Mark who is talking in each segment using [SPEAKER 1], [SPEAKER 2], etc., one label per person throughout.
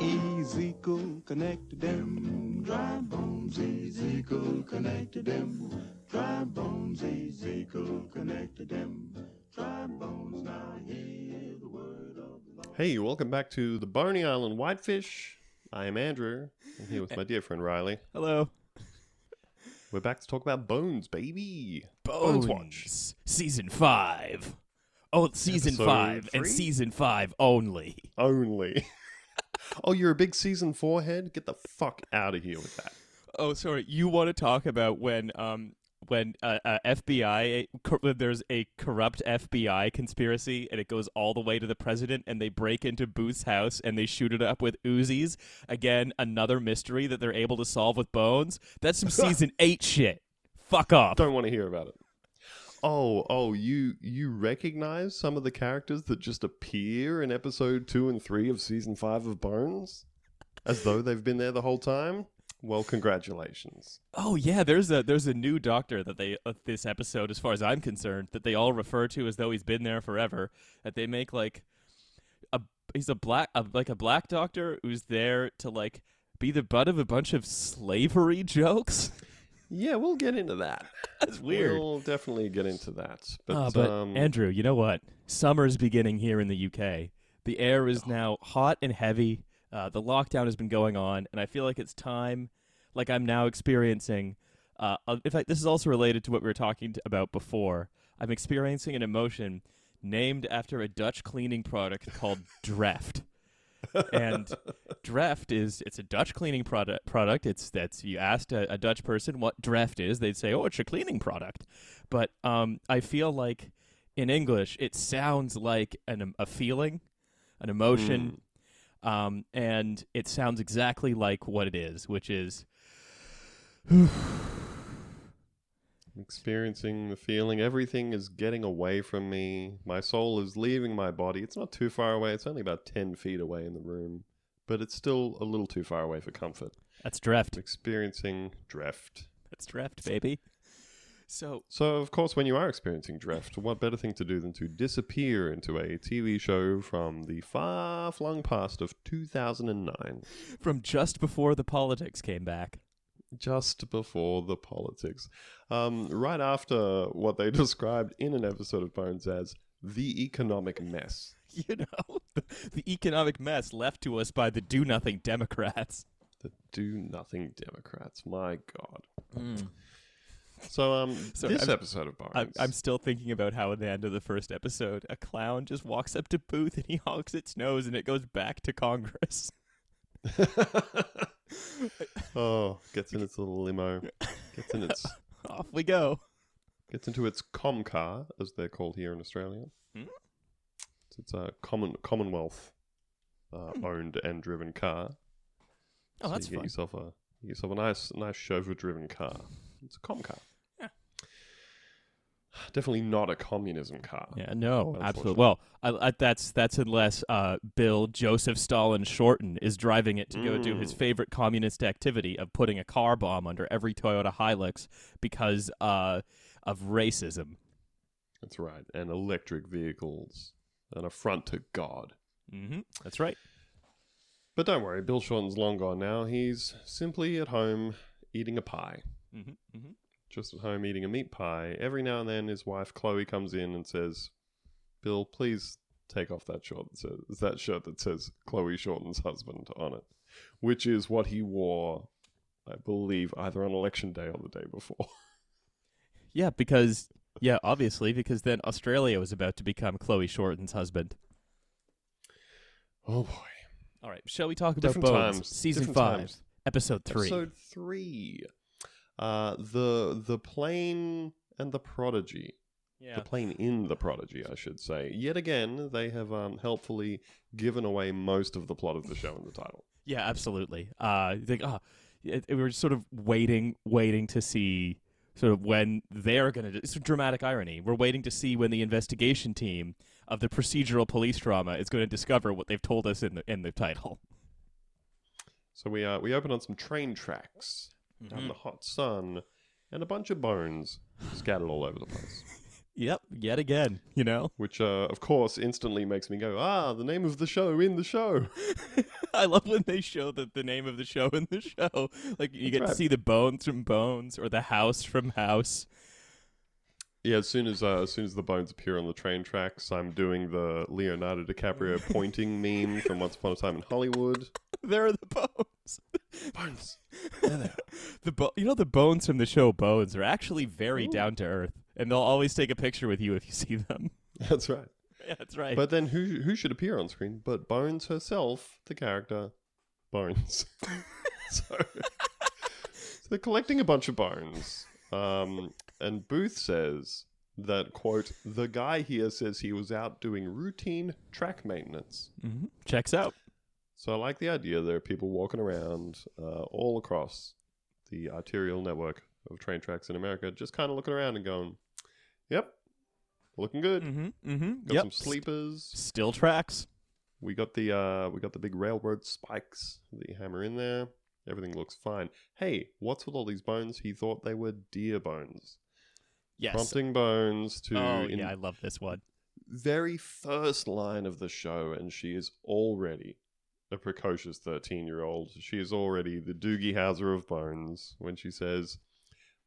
[SPEAKER 1] Ezekiel connected them dry bones. Ezekiel connected them dry bones. Ezekiel connected them dry bones. Now hear the word of the Lord.
[SPEAKER 2] Hey, welcome back to the Boney Island Whitefish. I am Andrew. I'm here with my dear friend Riley.
[SPEAKER 3] Hello.
[SPEAKER 2] We're back to talk about Bones, baby.
[SPEAKER 3] Bones,
[SPEAKER 2] Watch.
[SPEAKER 3] Season 5. Oh, season
[SPEAKER 2] Episode
[SPEAKER 3] 5 and
[SPEAKER 2] three?
[SPEAKER 3] season 5 only.
[SPEAKER 2] Only. oh, you're a big season four head? Get the fuck out of here with that.
[SPEAKER 3] Oh, sorry. You want to talk about when um when uh, uh, FBI cor- there's a corrupt FBI conspiracy and it goes all the way to the president and they break into Booth's house and they shoot it up with Uzis. Again, another mystery that they're able to solve with Bones. That's some season 8 shit. Fuck off.
[SPEAKER 2] Don't want to hear about it. Oh, oh, you you recognize some of the characters that just appear in episode two and three of season five of Bones, as though they've been there the whole time. Well, congratulations.
[SPEAKER 3] Oh yeah, there's a there's a new doctor that they uh, this episode, as far as I'm concerned, that they all refer to as though he's been there forever. That they make like a he's a black a, like a black doctor who's there to like be the butt of a bunch of slavery jokes.
[SPEAKER 2] Yeah, we'll get into that.
[SPEAKER 3] That's weird.
[SPEAKER 2] We'll definitely get into that. But,
[SPEAKER 3] Ah, but
[SPEAKER 2] um,
[SPEAKER 3] Andrew, you know what? Summer's beginning here in the UK. The air is now hot and heavy. Uh, the lockdown has been going on, and I feel like it's time, like I'm now experiencing. Uh, in fact, this is also related to what we were talking about before. I'm experiencing an emotion named after a Dutch cleaning product called Dreft. and Dreft is it's a Dutch cleaning product. Product. It's that's you asked a, a Dutch person what Dreft is, they'd say, "Oh, it's a cleaning product." But um, I feel like in English it sounds like an a feeling, an emotion, um, and it sounds exactly like what it is, which is
[SPEAKER 2] experiencing the feeling everything is getting away from me. My soul is leaving my body. It's not too far away. It's only about 10 feet away in the room, but it's still a little too far away for comfort.
[SPEAKER 3] that's Dreft.
[SPEAKER 2] I'm experiencing drift.
[SPEAKER 3] That's Dreft, baby. So
[SPEAKER 2] So, of course, when you are experiencing drift, what better thing to do than to disappear into a TV show from the far flung past of 2009,
[SPEAKER 3] from just before the politics came back.
[SPEAKER 2] just before the politics, um, right after what they described in an episode of Bones as the economic mess.
[SPEAKER 3] You know, the, the economic mess left to us by the do nothing Democrats.
[SPEAKER 2] The do nothing Democrats. My God. So, um,
[SPEAKER 3] So
[SPEAKER 2] this
[SPEAKER 3] I'm-
[SPEAKER 2] episode of Bones.
[SPEAKER 3] I'm, I'm still thinking about how at the end of the first episode, a clown just walks up to Booth and he honks its nose and it goes back to Congress.
[SPEAKER 2] oh, gets in its little limo, gets in its
[SPEAKER 3] Off we go.
[SPEAKER 2] gets into its com car, as they're called here in Australia.
[SPEAKER 3] Hmm?
[SPEAKER 2] It's a common Commonwealth uh, owned and driven car.
[SPEAKER 3] Oh,
[SPEAKER 2] so
[SPEAKER 3] that's
[SPEAKER 2] you get
[SPEAKER 3] fun.
[SPEAKER 2] yourself a you get yourself a nice nice chauffeur driven car. It's a com car. Definitely not a communism car.
[SPEAKER 3] Yeah, no, absolutely. Well, I, I, that's that's unless uh, Bill Joseph Stalin Shorten is driving it to go do his
[SPEAKER 2] Mm.
[SPEAKER 3] favorite communist activity of putting a car bomb under every Toyota Hilux because uh, of racism.
[SPEAKER 2] That's right. And electric vehicles. An affront to God.
[SPEAKER 3] hmm That's right.
[SPEAKER 2] But don't worry, Bill Shorten's long gone now. He's simply at home eating a pie.
[SPEAKER 3] hmm hmm
[SPEAKER 2] just at home eating a meat pie. Every now and then, his wife Chloe comes in and says, "Bill, please take off that shirt that says that shirt that says Chloe Shorten's husband on it," which is what he wore, I believe, either on election day or the day before.
[SPEAKER 3] Yeah, because yeah, obviously because then Australia was about to become Chloe Shorten's husband.
[SPEAKER 2] oh boy!
[SPEAKER 3] All right, shall we talk about
[SPEAKER 2] Different
[SPEAKER 3] Bones?
[SPEAKER 2] times.
[SPEAKER 3] Season
[SPEAKER 2] Different
[SPEAKER 3] five,
[SPEAKER 2] times.
[SPEAKER 3] episode three.
[SPEAKER 2] Episode three. Uh, the the plane and the prodigy.
[SPEAKER 3] yeah,
[SPEAKER 2] The plane in the prodigy, I should say. Yet again, they have um, helpfully given away most of the plot of the show in the title.
[SPEAKER 3] Yeah, absolutely. Uh, like, ah, it, it- we were sort of waiting, waiting to see sort of when they're going to. It's a dramatic irony. We're waiting to see when the investigation team of the procedural police drama is going to discover what they've told us in the in the title.
[SPEAKER 2] So we uh, we open on some train tracks out in the hot sun, and a bunch of bones scattered all over the place.
[SPEAKER 3] Yep, yet again, you know.
[SPEAKER 2] which uh, of course instantly makes me go, ah, the name of the show in the show.
[SPEAKER 3] I love when they show the, the name of the show in the show. Like you
[SPEAKER 2] That's
[SPEAKER 3] get to see the bones from Bones or the house from House.
[SPEAKER 2] Yeah, as soon as uh, as soon as the bones appear on the train tracks, I'm doing the Leonardo DiCaprio pointing meme from Once Upon a Time in Hollywood.
[SPEAKER 3] There are the bones.
[SPEAKER 2] Bones.
[SPEAKER 3] The bo- you know the bones from the show Bones are actually very
[SPEAKER 2] Ooh.
[SPEAKER 3] down to earth, and they'll always take a picture with you if you see them.
[SPEAKER 2] That's right.
[SPEAKER 3] yeah, that's right.
[SPEAKER 2] But then who who should appear on screen but Bones herself, the character Bones. so, so they're collecting a bunch of bones. Um, and Booth says that quote the guy here says he was out doing routine track maintenance.
[SPEAKER 3] hmm Checks out.
[SPEAKER 2] So I like the idea there are people walking around uh, all across the arterial network of train tracks in America, just kind of looking around and going, "Yep, looking good.
[SPEAKER 3] Mm-hmm. Mm-hmm.
[SPEAKER 2] Got
[SPEAKER 3] Yep.
[SPEAKER 2] some sleepers.
[SPEAKER 3] Still tracks.
[SPEAKER 2] We got the uh, we got the big railroad spikes that you hammer in there. Everything looks fine. Hey, what's with all these bones? He thought they were deer bones.
[SPEAKER 3] Yes.
[SPEAKER 2] Prompting bones to
[SPEAKER 3] oh yeah, I love this one.
[SPEAKER 2] very first line of the show, and she is already a precocious 13 year old. She is already the Doogie Howser of bones when she says,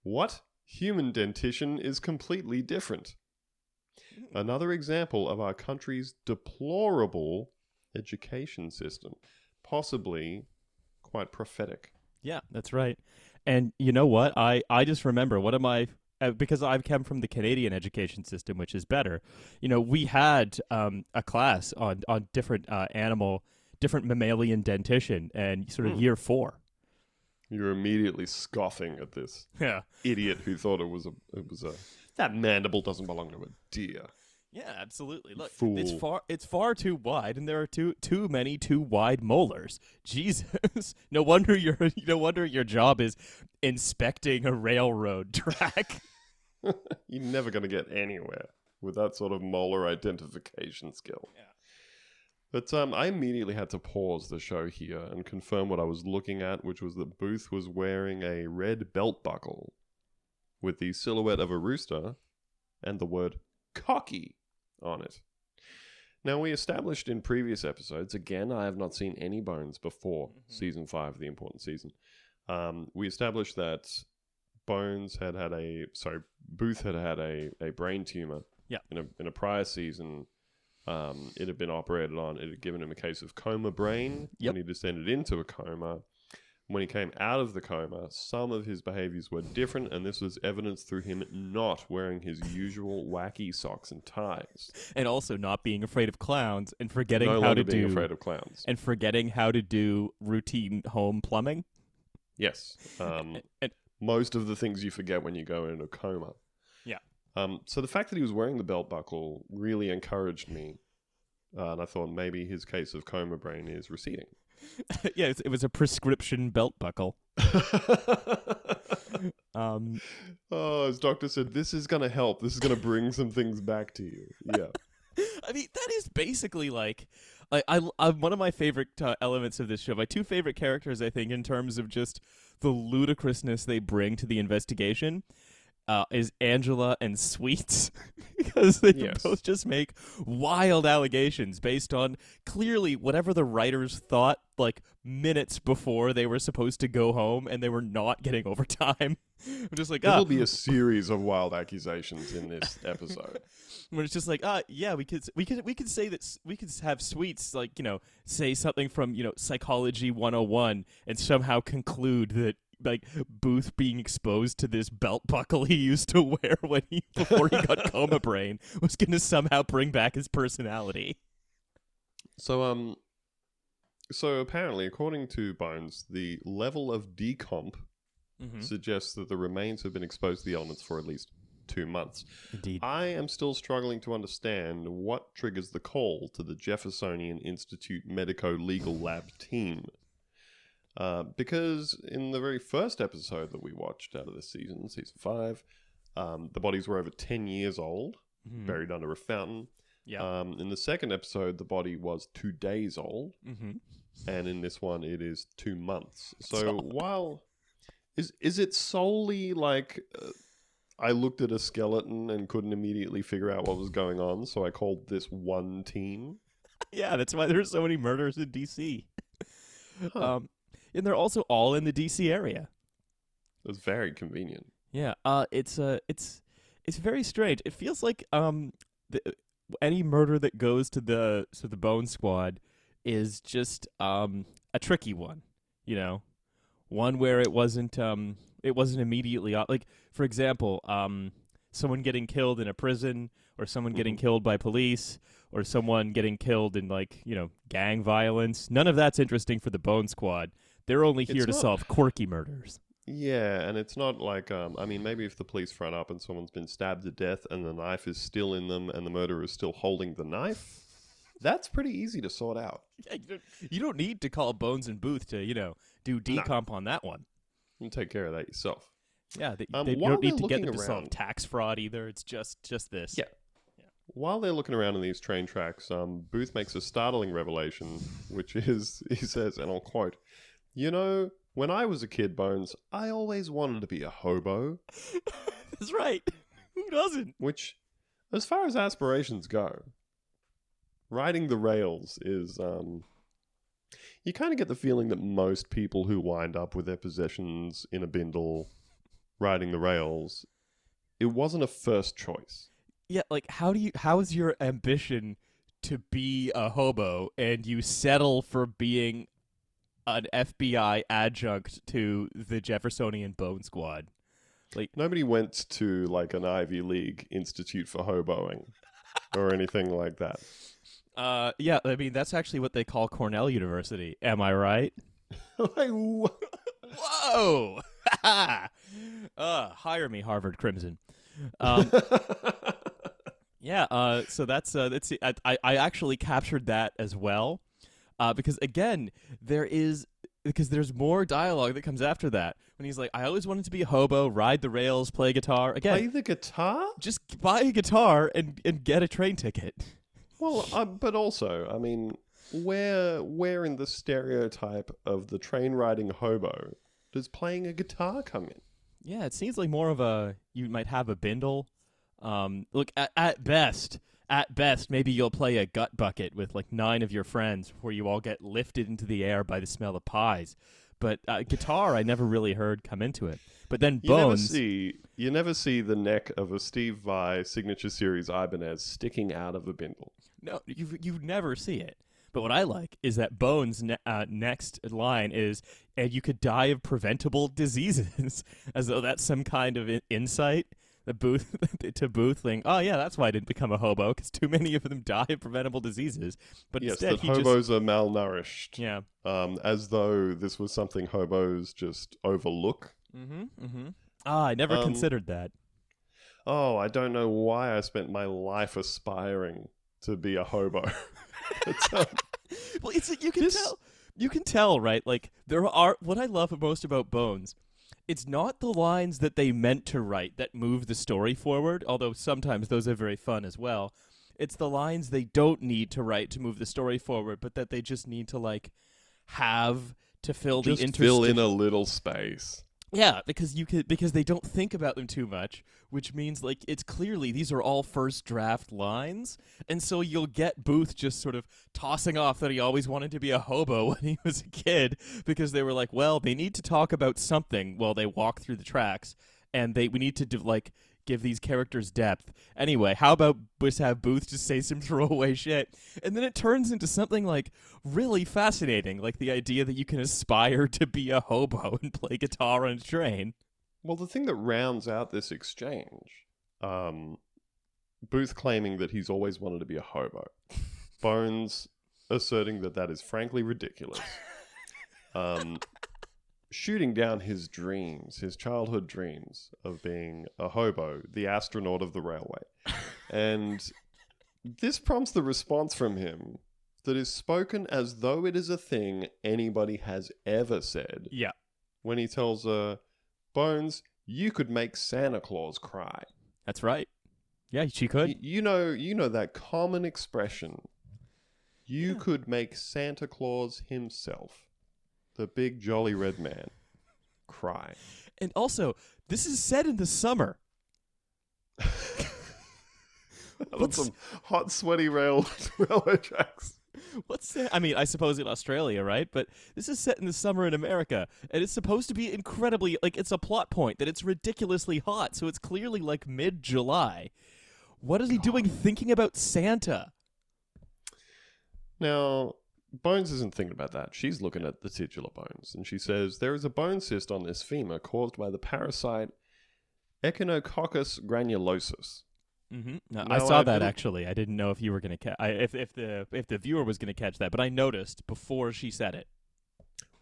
[SPEAKER 2] What? Human dentition is completely different. Another example of our country's deplorable education system, possibly quite prophetic.
[SPEAKER 3] Yeah, that's right. And you know what? I I just remember one of my uh, because I've come from the Canadian education system, which is better. You know, we had um, a class on on different uh, animal, different mammalian dentition, and sort of
[SPEAKER 2] Hmm.
[SPEAKER 3] year four.
[SPEAKER 2] You're immediately scoffing at this
[SPEAKER 3] Yeah,
[SPEAKER 2] idiot who thought it was a it was a that mandible doesn't belong to a deer.
[SPEAKER 3] yeah, absolutely. Look,
[SPEAKER 2] Fool.
[SPEAKER 3] it's far it's far too wide, and there are too too many too wide molars. Jesus, no wonder your no wonder your job is inspecting a railroad track.
[SPEAKER 2] You're never going to get anywhere with that sort of molar identification skill.
[SPEAKER 3] Yeah.
[SPEAKER 2] But um, I immediately had to pause the show here and confirm what I was looking at, which was that Booth was wearing a red belt buckle with the silhouette of a rooster and the word cocky on it. Now, we established in previous episodes, again, I have not seen any bones before
[SPEAKER 3] Mhm.
[SPEAKER 2] season five, the important season. Um, we established that Bones had had a, sorry, Booth had had a, a brain tumor.
[SPEAKER 3] Yeah.
[SPEAKER 2] In a, in a prior season, um, it had been operated on. It had given him a case of coma brain
[SPEAKER 3] Yep.
[SPEAKER 2] when he descended into a coma. When he came out of the coma, some of his behaviors were different, and this was evidenced through him not wearing his usual wacky socks and ties.
[SPEAKER 3] and also not being afraid of clowns and forgetting
[SPEAKER 2] no
[SPEAKER 3] how to
[SPEAKER 2] being
[SPEAKER 3] do
[SPEAKER 2] afraid of clowns.
[SPEAKER 3] and forgetting how to do routine home plumbing.
[SPEAKER 2] Yes. Um,
[SPEAKER 3] And-
[SPEAKER 2] most of the things you forget when you go into a coma. Um, so the fact that he was wearing the belt buckle really encouraged me. Uh, and I thought maybe his case of coma brain is receding.
[SPEAKER 3] yeah, it, was a prescription belt buckle. Um,
[SPEAKER 2] oh, his doctor said, This is going to help. This is going to bring some things back to you. Yeah.
[SPEAKER 3] I mean, that is basically like, I, I, I one of my favorite uh, elements of this show. My two favorite characters, I think, in terms of just the ludicrousness they bring to the investigation, uh, is Angela and Sweets, because they
[SPEAKER 2] Yes.
[SPEAKER 3] both just make wild allegations based on clearly whatever the writers thought like minutes before they were supposed to go home and they were not getting overtime. I'm just like,
[SPEAKER 2] There
[SPEAKER 3] ah,
[SPEAKER 2] will be a series of wild accusations in this episode.
[SPEAKER 3] when it's just like, ah, yeah, we could, we could, we could say that we could have sweets, like you know, say something from you know Psychology 101, and somehow conclude that like Booth being exposed to this belt buckle he used to wear when he before he got coma brain was going to somehow bring back his personality.
[SPEAKER 2] So, um, so apparently, according to Bones, the level of decomp
[SPEAKER 3] Mm-hmm.
[SPEAKER 2] suggests that the remains have been exposed to the elements for at least two months.
[SPEAKER 3] Indeed.
[SPEAKER 2] I am still struggling to understand what triggers the call to the Jeffersonian Institute Medico Legal Lab team. Uh, because in the very first episode that we watched out of this season, season five, um, the bodies were over 10 years old,
[SPEAKER 3] Mhm.
[SPEAKER 2] buried under a fountain.
[SPEAKER 3] Yeah.
[SPEAKER 2] Um, in the second episode, the body was two days old
[SPEAKER 3] mm-hmm.
[SPEAKER 2] and in this one it is two months. So
[SPEAKER 3] So-
[SPEAKER 2] while is is it solely like uh, I looked at a skeleton and couldn't immediately figure out what was going on, so I called this one team.
[SPEAKER 3] yeah, that's why there's so many murders in DC.
[SPEAKER 2] Huh.
[SPEAKER 3] Um, and they're also all in the DC area.
[SPEAKER 2] It was very convenient.
[SPEAKER 3] Yeah, uh, it's uh, it's it's very strange. It feels like um, the, any murder that goes to the to the Bone Squad is just um a tricky one. You know, one where it wasn't um it wasn't immediately like for example um someone getting killed in a prison or someone getting
[SPEAKER 2] Mhm.
[SPEAKER 3] killed by police or someone getting killed in like you know gang violence. None of that's interesting for the Bone Squad. They're only here to
[SPEAKER 2] not-
[SPEAKER 3] solve quirky murders.
[SPEAKER 2] Yeah, and it's not like um I mean maybe if the police front up and someone's been stabbed to death and the knife is still in them and the murderer is still holding the knife, that's pretty easy to sort out.
[SPEAKER 3] Yeah, you, don't, you don't need to call Bones and Booth to, you know, do decomp on that one.
[SPEAKER 2] You can take care of that yourself.
[SPEAKER 3] Yeah, they,
[SPEAKER 2] Um,
[SPEAKER 3] they
[SPEAKER 2] while
[SPEAKER 3] don't need
[SPEAKER 2] they're
[SPEAKER 3] to get
[SPEAKER 2] looking
[SPEAKER 3] them to solve
[SPEAKER 2] around-
[SPEAKER 3] tax fraud either. It's just just this.
[SPEAKER 2] Yeah. While they're looking around in these train tracks, um, Booth makes a startling revelation, which is he says, and I'll quote, "You know, when I was a kid, Bones, I always wanted to be a hobo."
[SPEAKER 3] That's right. Who doesn't?
[SPEAKER 2] Which, as far as aspirations go, riding the rails is um. You kind of get the feeling that most people who wind up with their possessions in a bindle, riding the rails, it wasn't a first choice.
[SPEAKER 3] Yeah, like how do you how is your ambition to be a hobo and you settle for being an FBI adjunct to the Jeffersonian Bone Squad?
[SPEAKER 2] Like Nobody went to like an Ivy League institute for hoboing or anything like that.
[SPEAKER 3] Uh yeah, I mean that's actually what they call Cornell University. Am I right?
[SPEAKER 2] like,
[SPEAKER 3] Whoa! uh, hire me, Harvard Crimson. Um, yeah, uh, so that's uh, that's I, I I actually captured that as well, uh, because again there is because there's more dialogue that comes after that when he's like, I always wanted to be a hobo, ride the rails, play guitar. Again,
[SPEAKER 2] Play the guitar?
[SPEAKER 3] just buy a guitar and and get a train ticket.
[SPEAKER 2] Well, um, but also, I mean, where where in the stereotype of the train riding hobo does playing a guitar come in?
[SPEAKER 3] Yeah, it seems like more of a you might have a bindle. Um, look at, at best, at best, maybe you'll play a gut bucket with like nine of your friends, where you all get lifted into the air by the smell of pies. But uh, guitar, I never really heard come into it. But then
[SPEAKER 2] You never
[SPEAKER 3] bones,
[SPEAKER 2] see you never see the neck of a Steve Vai signature series Ibanez sticking out of a bindle.
[SPEAKER 3] no, you you never see it. But what I like is that Bones' ne- uh, next line is, "And you could die of preventable diseases," as though that's some kind of in- insight. The Booth to Booth thing. Oh yeah, that's why I didn't become a hobo because too many of them die of preventable diseases. But
[SPEAKER 2] yes,
[SPEAKER 3] instead,
[SPEAKER 2] that
[SPEAKER 3] he just
[SPEAKER 2] hobos are malnourished.
[SPEAKER 3] yeah.
[SPEAKER 2] Um, as though this was something hobos just overlook.
[SPEAKER 3] Mm-hmm. Mm-hmm. Ah, I never
[SPEAKER 2] Um,
[SPEAKER 3] considered that.
[SPEAKER 2] Oh, I don't know why I spent my life aspiring to be a hobo. Um,
[SPEAKER 3] Well, it's you can
[SPEAKER 2] this-
[SPEAKER 3] tell. You can tell, right? Like there are what I love most about Bones. It's not the lines that they meant to write that move the story forward, although sometimes those are very fun as well. It's the lines they don't need to write to move the story forward, but that they just need to like have to fill
[SPEAKER 2] just
[SPEAKER 3] the
[SPEAKER 2] fill in a little space.
[SPEAKER 3] Yeah, because you could because they don't think about them too much, which means like it's clearly these are all first draft lines, and so you'll get Booth just sort of tossing off that he always wanted to be a hobo when he was a kid because they were like, well, they need to talk about something while they walk through the tracks, and they we need to do, like give these characters depth. Anyway, how about just have Booth just say some throwaway shit, and then it turns into something like really fascinating, like the idea that you can aspire to be a hobo and play guitar on a train.
[SPEAKER 2] Well, the thing that rounds out this exchange, um, Booth claiming that he's always wanted to be a hobo, Bones asserting that that is frankly ridiculous, um, shooting down his dreams, his childhood dreams of being a hobo, the astronaut of the railway. And this prompts the response from him that is spoken as though it is a thing anybody has ever said
[SPEAKER 3] Yeah.
[SPEAKER 2] when he tells her, Bones, you could make Santa Claus cry.
[SPEAKER 3] That's right. Yeah, she could.
[SPEAKER 2] Y- you know, you know that common expression. You
[SPEAKER 3] Yeah.
[SPEAKER 2] could make Santa Claus himself, the big jolly red man, cry.
[SPEAKER 3] And also, this is set in the summer.
[SPEAKER 2] on
[SPEAKER 3] What's-
[SPEAKER 2] some hot, sweaty rail railway tracks.
[SPEAKER 3] What's that? I mean, I suppose in Australia, right? But this is set in the summer in America, and it's supposed to be incredibly like it's a plot point that it's ridiculously hot, so it's clearly like mid July. What is he doing thinking about Santa?
[SPEAKER 2] Now, Bones isn't thinking about that. She's looking at the titular bones, and she says there is a bone cyst on this femur caused by the parasite Echinococcus granulosus.
[SPEAKER 3] Mm-hmm. No,
[SPEAKER 2] No,
[SPEAKER 3] I saw
[SPEAKER 2] I
[SPEAKER 3] that
[SPEAKER 2] didn't-
[SPEAKER 3] actually. I didn't know if you were going to catch. If if the if the viewer was going to catch that, but I noticed before she said it.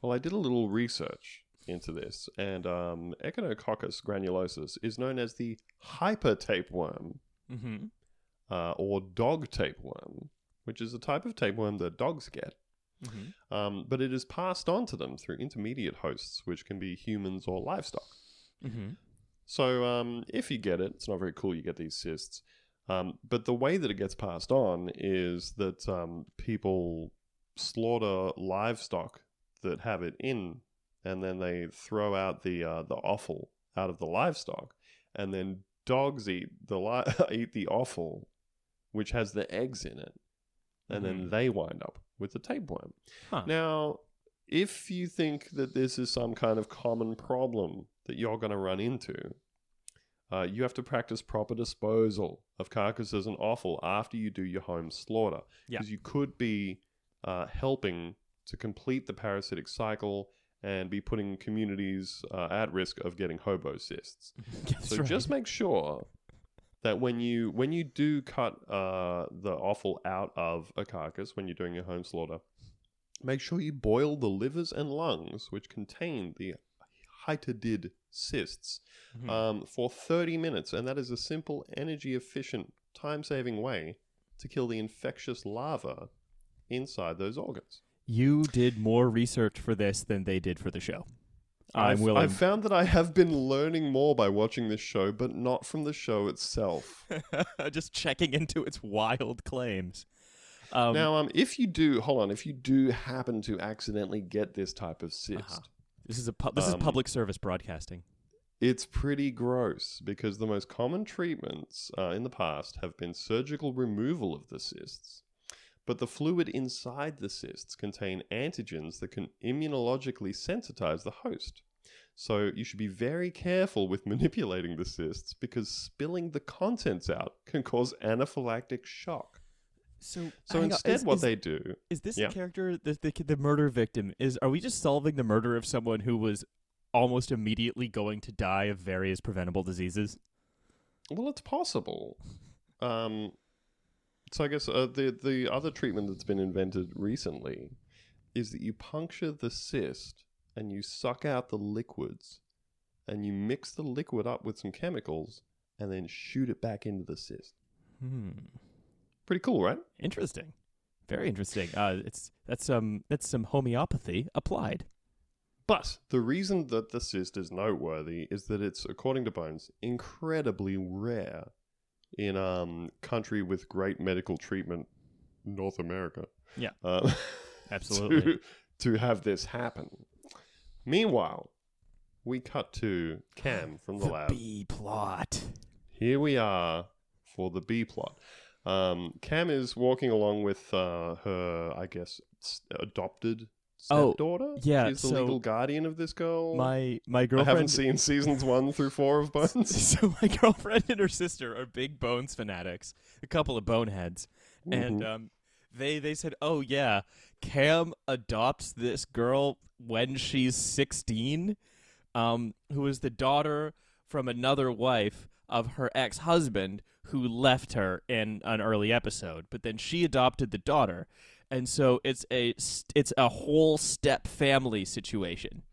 [SPEAKER 2] Well, I did a little research into this, and um, Echinococcus granulosus is known as the hyper tapeworm
[SPEAKER 3] Mm-hmm.
[SPEAKER 2] uh, or dog tapeworm, which is a type of tapeworm that dogs get.
[SPEAKER 3] Mm-hmm.
[SPEAKER 2] Um, but it is passed on to them through intermediate hosts, which can be humans or livestock.
[SPEAKER 3] Mm-hmm.
[SPEAKER 2] So um, if you get it, it's not very cool. You get these cysts, um, but the way that it gets passed on is that um, people slaughter livestock that have it in, and then they throw out the uh, the offal out of the livestock, and then dogs eat the li- eat the offal, which has the eggs in it, and then
[SPEAKER 3] Mhm.
[SPEAKER 2] they wind up with the tapeworm.
[SPEAKER 3] Huh.
[SPEAKER 2] Now, if you think that this is some kind of common problem that you're going to run into, uh, you have to practice proper disposal of carcasses and offal after you do your home slaughter.
[SPEAKER 3] Yeah.
[SPEAKER 2] Because you could be uh, helping to complete the parasitic cycle and be putting communities uh, at risk of getting hobo cysts. So
[SPEAKER 3] right.
[SPEAKER 2] just make sure that when you when you do cut uh, the offal out of a carcass when you're doing your home slaughter, make sure you boil the livers and lungs, which contain the hydatid cysts,
[SPEAKER 3] Mhm.
[SPEAKER 2] um, for 30 minutes, and that is a simple, energy efficient, time saving way to kill the infectious larva inside those organs.
[SPEAKER 3] you did more research for this than they did for the show. I'm
[SPEAKER 2] I've,
[SPEAKER 3] willing.
[SPEAKER 2] I've found that I have been learning more by watching this show, but not from the show itself.
[SPEAKER 3] just checking into its wild claims. Um,
[SPEAKER 2] now, um, if you do, hold on, if you do happen to accidentally get this type of cyst,
[SPEAKER 3] Uh-huh. this is a pu- this is
[SPEAKER 2] um,
[SPEAKER 3] public service broadcasting.
[SPEAKER 2] it's pretty gross because the most common treatments uh, in the past have been surgical removal of the cysts. But the fluid inside the cysts contain antigens that can immunologically sensitize the host. So you should be very careful with manipulating the cysts because spilling the contents out can cause anaphylactic shock.
[SPEAKER 3] So,
[SPEAKER 2] So instead,
[SPEAKER 3] is-
[SPEAKER 2] what
[SPEAKER 3] is-
[SPEAKER 2] they do
[SPEAKER 3] is this
[SPEAKER 2] yeah.
[SPEAKER 3] character the, the the murder victim? Is are we just solving the murder of someone who was almost immediately going to die of various preventable diseases?
[SPEAKER 2] Well, it's possible. Um, so I guess uh, the the other treatment that's been invented recently is that you puncture the cyst and you suck out the liquids, and you mix the liquid up with some chemicals, and then shoot it back into the cyst.
[SPEAKER 3] Hmm.
[SPEAKER 2] Pretty cool, right?
[SPEAKER 3] Interesting. Very interesting. Uh, it's that's um that's some homeopathy applied.
[SPEAKER 2] But the reason that the cyst is noteworthy is that it's, according to Bones, incredibly rare in um country with great medical treatment, North America.
[SPEAKER 3] Yeah.
[SPEAKER 2] Um,
[SPEAKER 3] Absolutely.
[SPEAKER 2] to, to have this happen. Meanwhile, we cut to Cam from the, lab.
[SPEAKER 3] B plot.
[SPEAKER 2] Here we are for the B plot. Um, Cam is walking along with uh, her, I guess, s-
[SPEAKER 3] Oh,
[SPEAKER 2] stepdaughter.
[SPEAKER 3] yeah,
[SPEAKER 2] she's the
[SPEAKER 3] so
[SPEAKER 2] legal guardian of this girl.
[SPEAKER 3] My my girlfriend.
[SPEAKER 2] I haven't seen seasons one through four of Bones.
[SPEAKER 3] so my girlfriend and her sister are big Bones fanatics, a couple of boneheads, and
[SPEAKER 2] Mhm.
[SPEAKER 3] um, they they said, "Oh yeah, Cam adopts this girl when she's 16, um, who is the daughter from another wife of her ex-husband who left her in an early episode, but then she adopted the daughter." And so it's a it's a whole step family situation.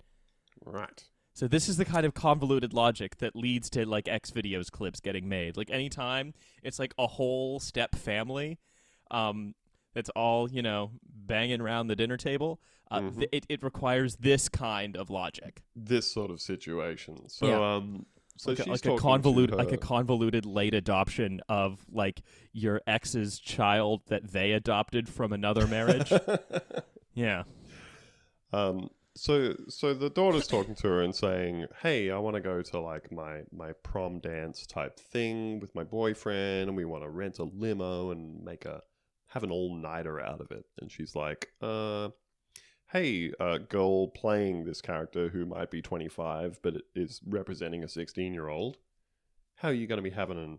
[SPEAKER 2] right.
[SPEAKER 3] So this is the kind of convoluted logic that leads to like X videos clips getting made. Like anytime it's like a whole step family, um, that's all you know banging around the dinner table. Uh,
[SPEAKER 2] Mhm.
[SPEAKER 3] th- it it requires this kind of logic,
[SPEAKER 2] This sort of situation. So,
[SPEAKER 3] Yeah.
[SPEAKER 2] um, so
[SPEAKER 3] like, a,
[SPEAKER 2] she's
[SPEAKER 3] like a convoluted like a convoluted late adoption of like your ex's child that they adopted from another marriage. yeah,
[SPEAKER 2] Um, So so the daughter's talking to her and saying, "Hey, I want to go to like my my prom dance type thing with my boyfriend, and we want to rent a limo and make a have an all nighter out of it." And she's like, "Uh, hey, uh, girl playing this character who might be 25 but is representing a 16 year old. How are you going to be having an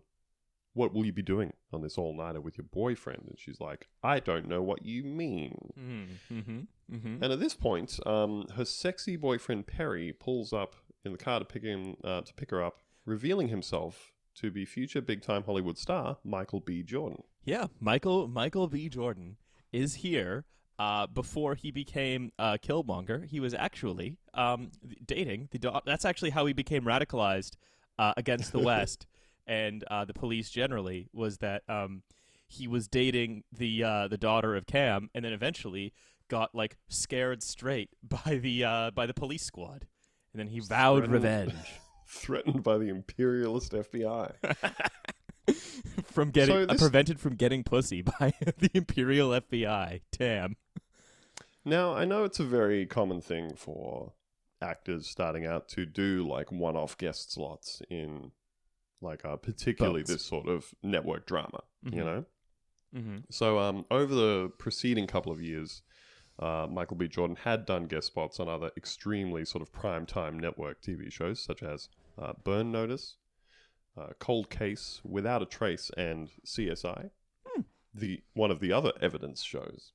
[SPEAKER 2] what will you be doing on this all nighter with your boyfriend? And she's like, I don't know what you mean.
[SPEAKER 3] Mm-hmm. Mm-hmm. Mm-hmm.
[SPEAKER 2] And at this point, um, her sexy boyfriend Perry pulls up in the car to pick him uh, to pick her up, revealing himself to be future big time Hollywood star Michael B. Jordan.
[SPEAKER 3] Yeah, Michael Michael B. Jordan is here. Uh, before he became uh, Killmonger, he was actually um, dating the. Da- that's actually how he became radicalized uh, against the West and uh, the police generally. Was that um, he was dating the uh, the daughter of Cam, and then eventually got like scared straight by the uh, by the police squad, and then he vowed
[SPEAKER 2] Threatened-
[SPEAKER 3] revenge
[SPEAKER 2] Threatened by the imperialist FBI.
[SPEAKER 3] from getting
[SPEAKER 2] So this-
[SPEAKER 3] prevented from getting pussy by the Imperial FBI. Damn.
[SPEAKER 2] Now, I know it's a very common thing for actors starting out to do like one off guest slots in like uh, particularly this sort of network drama, you
[SPEAKER 3] Mhm.
[SPEAKER 2] know?
[SPEAKER 3] Mm-hmm.
[SPEAKER 2] So, um, over the preceding couple of years, uh, Michael B. Jordan had done guest spots on other extremely sort of prime time network TV shows such as uh, Burn Notice, uh, Cold Case, Without a Trace, and CSI, the one of the other evidence shows.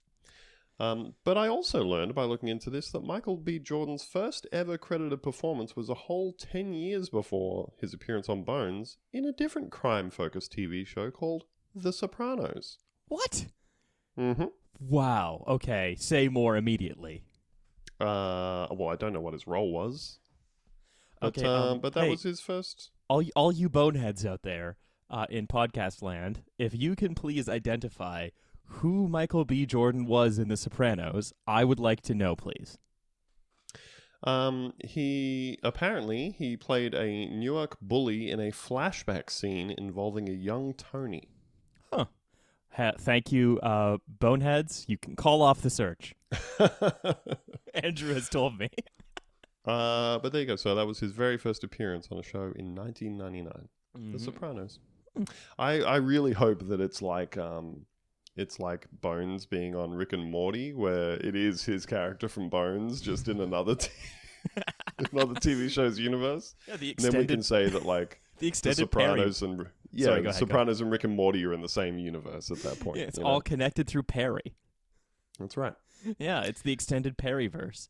[SPEAKER 2] Um, but I also learned by looking into this that Michael B. Jordan's first ever credited performance was a whole 10 years before his appearance on Bones in a different crime focused TV show called The Sopranos.
[SPEAKER 3] What?
[SPEAKER 2] Mm-hmm.
[SPEAKER 3] Wow. Okay. Say more immediately.
[SPEAKER 2] Uh, well, I don't know what his role was, but
[SPEAKER 3] Okay,
[SPEAKER 2] um,
[SPEAKER 3] um,
[SPEAKER 2] but that
[SPEAKER 3] hey.
[SPEAKER 2] was his first.
[SPEAKER 3] All all you boneheads out there uh, in podcast land, if you can please identify who Michael B. Jordan was in The Sopranos, I would like to know, please.
[SPEAKER 2] Um, he apparently he played a Newark bully in a flashback scene involving a young Tony.
[SPEAKER 3] Ha- thank you, uh, boneheads. You can call off the search. Andrew has told me.
[SPEAKER 2] uh, but there you go. So that was his very first appearance on a show in 1999, The
[SPEAKER 3] Mhm.
[SPEAKER 2] Sopranos. I I really hope that it's like um. It's like Bones being on Rick and Morty, where it is his character from Bones, just in another t- another TV show's universe.
[SPEAKER 3] Yeah, the
[SPEAKER 2] And then we can say that like
[SPEAKER 3] the
[SPEAKER 2] the
[SPEAKER 3] extended Perry.
[SPEAKER 2] Sopranos and yeah,
[SPEAKER 3] Sorry, ahead.
[SPEAKER 2] Sopranos and Rick and Morty are in the same universe at that point.
[SPEAKER 3] Yeah, it's all
[SPEAKER 2] know?
[SPEAKER 3] connected through Perry.
[SPEAKER 2] that's right.
[SPEAKER 3] Yeah, it's the extended Perryverse.